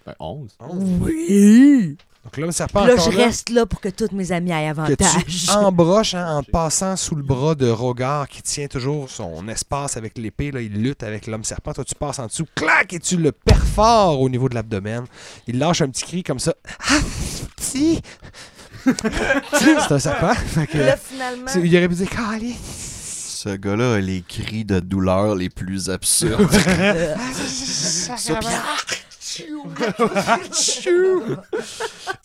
Ben, 11. Oui. Donc, l'homme serpent, Puis là, je là, reste là pour que tous mes amis aient que avantage. tu embroches hein, en te passant sous le bras de Rogar qui tient toujours son espace avec l'épée. Là, il lutte avec l'homme serpent. Toi, tu passes en dessous, clac, et tu le perfores au niveau de l'abdomen. Il lâche un petit cri comme ça. Ah, petit! C'est un serpent. Fait que, Là, finalement, c'est- il aurait pu dire Cali. Ce gars-là a les cris de douleur les plus absurdes.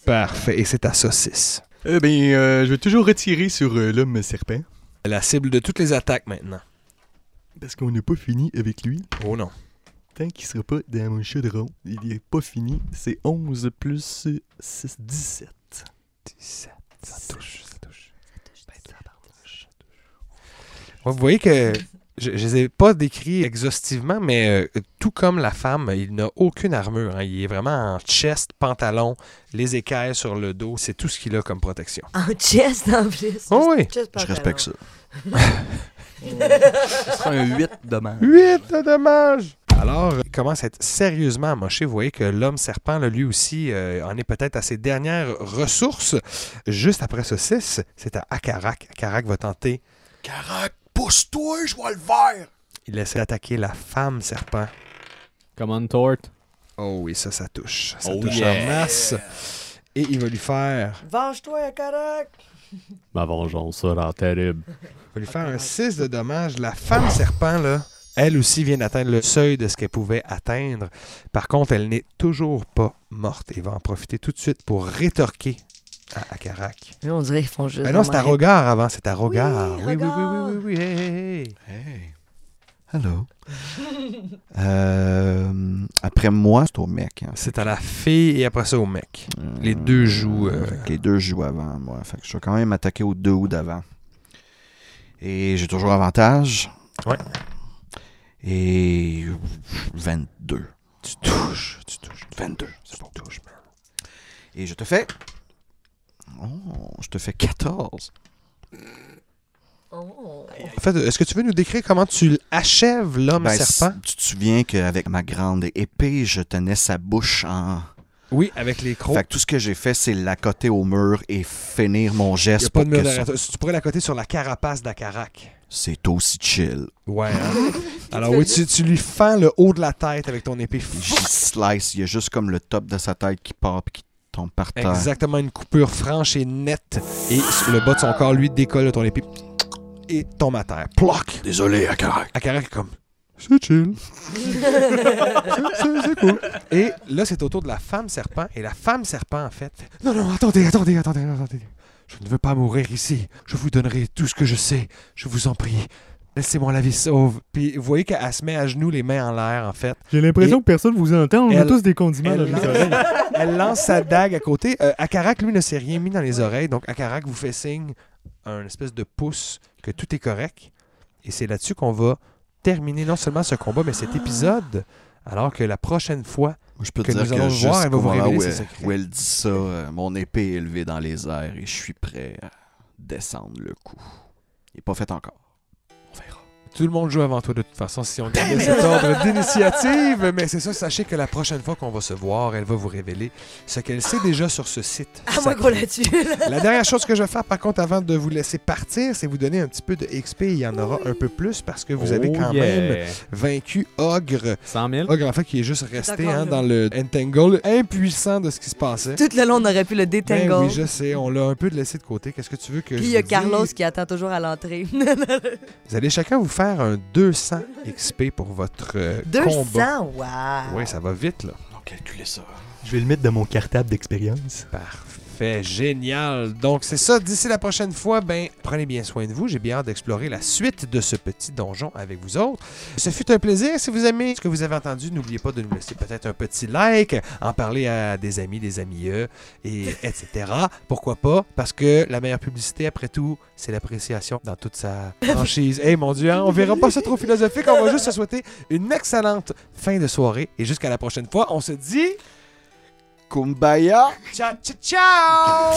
Parfait. Et c'est ta saucisse. Eh bien, euh, je vais toujours retirer sur euh, l'homme serpent. La cible de toutes les attaques maintenant. Parce qu'on n'a pas fini avec lui. Oh non. Tant qu'il sera pas dans mon chaudron, il n'est pas fini. C'est 11 plus 6, 17. 17. Ça touche, ça touche. Ben, tabarnouche. Ouais, Vous voyez que je ne les ai pas décrits exhaustivement, mais euh, tout comme la femme, il n'a aucune armure. hein. Il est vraiment en chest, pantalon, les écailles sur le dos. C'est tout ce qu'il a comme protection. en chest en plus. Oh oui. Chest Je respecte ça. [laughs] Ce sera un 8 dommage. 8 de dommages! Alors, il commence à être sérieusement amoché. Vous voyez que l'homme serpent, là, lui aussi, euh, en est peut-être à ses dernières ressources. Juste après ce 6, c'est à Akarak. Akarak va tenter. Carac, pousse-toi, je vois le verre! Il essaie d'attaquer la femme serpent. Command Tort. Oh oui, ça, ça touche. Ça Oh touche yeah. en masse. Et il va lui faire. Venge-toi, Carac! [laughs] Ma vengeance sera terrible. Il va lui faire un 6 de dommage. La femme serpent, là, elle aussi vient d'atteindre le seuil de ce qu'elle pouvait atteindre. Par contre, elle n'est toujours pas morte. Il va en profiter tout de suite pour rétorquer à Akarak. Là, on dirait qu'ils font juste. Ben non, c'est à Rogar avant, c'est à Rogar. Oui, Oui, oui, oui, oui, oui, hey, hey, hey. Hey. Hello. [laughs] Euh, après moi, c'est au mec. hein. C'est à la fille et après ça au mec. Euh, Les deux jouent, euh, fait que Les deux jouent avant moi. Fait que je vais quand même attaquer aux deux ou d'avant. Et j'ai toujours avantage. Ouais. Et 22. Tu touches, tu touches. 22. C'est bon. Et je te fais. Oh, je te fais 14. Oh. En fait, est-ce que tu veux nous décrire comment tu achèves l'homme Ben, serpent? si- tu te souviens qu'avec ma grande épée, je tenais sa bouche en, Oui, avec les crocs. Fait que tout ce que j'ai fait, c'est l'accoter au mur et finir mon a geste pas pour de mur que derrière ça- toi. Tu pourrais la coter sur la carapace d'Akarak. C'est aussi chill. Ouais, hein? [laughs] Alors oui, tu, tu lui fends le haut de la tête avec ton épée. J'y slice, il y a juste comme le top de sa tête qui part puis qui tombe par terre. Exactement une coupure franche et nette. Et le bas de son corps, lui, décolle de ton épée et tombe à terre. Ploc! Désolé, Akarak. Akarak est comme... C'est chill. [laughs] C'est- cool. Et là, c'est au tour de la femme serpent. Et la femme serpent, en fait, fait, Non, non, attendez, attendez, attendez, attendez. Je ne veux pas mourir ici. Je vous donnerai tout ce que je sais. Je vous en prie. Laissez-moi la vie sauve. Puis vous voyez qu'elle se met à genoux, les mains en l'air, en fait. J'ai l'impression que personne vous entend. On a Elle- tous des condiments dans elle- les oreilles. [laughs] Elle lance sa dague à côté. Euh, Akarak, lui, ne s'est rien mis dans les oreilles. Donc, Akarak vous fait signe, un espèce de pouce, que tout est correct. Et c'est là-dessus qu'on va terminer non seulement ce combat, mais cet épisode. Alors que la prochaine fois, Moi, je peux Que te nous dire allons que juste elle va vous moment révéler où, elle, où elle dit ça, euh, mon épée est élevée dans les airs et je suis prêt à descendre le coup. Il n'est pas fait encore. Tout le monde joue avant toi de toute façon si on gagne cet ordre d'initiative. Mais c'est ça, sachez que la prochaine fois qu'on va se voir, elle va vous révéler ce qu'elle sait déjà sur ce site. Ah, moi, gros là-dessus. [laughs] La dernière chose que je vais faire, par contre, avant de vous laisser partir, c'est vous donner un petit peu de XP. Il y en aura un peu plus parce que vous avez Oh quand yeah. même vaincu Ogre. 100 000? Ogre, en fait, qui est juste resté hein, dans le Entangle, impuissant de ce qui se passait. Tout le long, on aurait pu le Ben détangle. oui, je sais, on l'a un peu laissé de côté. Qu'est-ce que tu veux que Puis je il y a Carlos dise? qui attend toujours à l'entrée. [laughs] Vous allez chacun vous faire un 200 XP pour votre euh, 200, combat. wow. Oui, ça va vite, là. Donc, calculez ça. Je vais le mettre dans mon cartable d'expérience. Parfait, génial. Donc c'est ça, d'ici la prochaine fois, ben prenez bien soin de vous. J'ai bien hâte d'explorer la suite de ce petit donjon avec vous autres. Ce fut un plaisir. Si vous aimez ce que vous avez entendu, n'oubliez pas de nous laisser peut-être un petit like, en parler à des amis, des amis, et etc. Pourquoi pas? Parce que la meilleure publicité, après tout, c'est l'appréciation dans toute sa franchise. Eh mon Dieu, hein, on verra pas ça trop philosophique. On va juste se souhaiter une excellente fin de soirée. Et jusqu'à la prochaine fois, on se dit... Kumbaya! Ciao, ciao, ciao!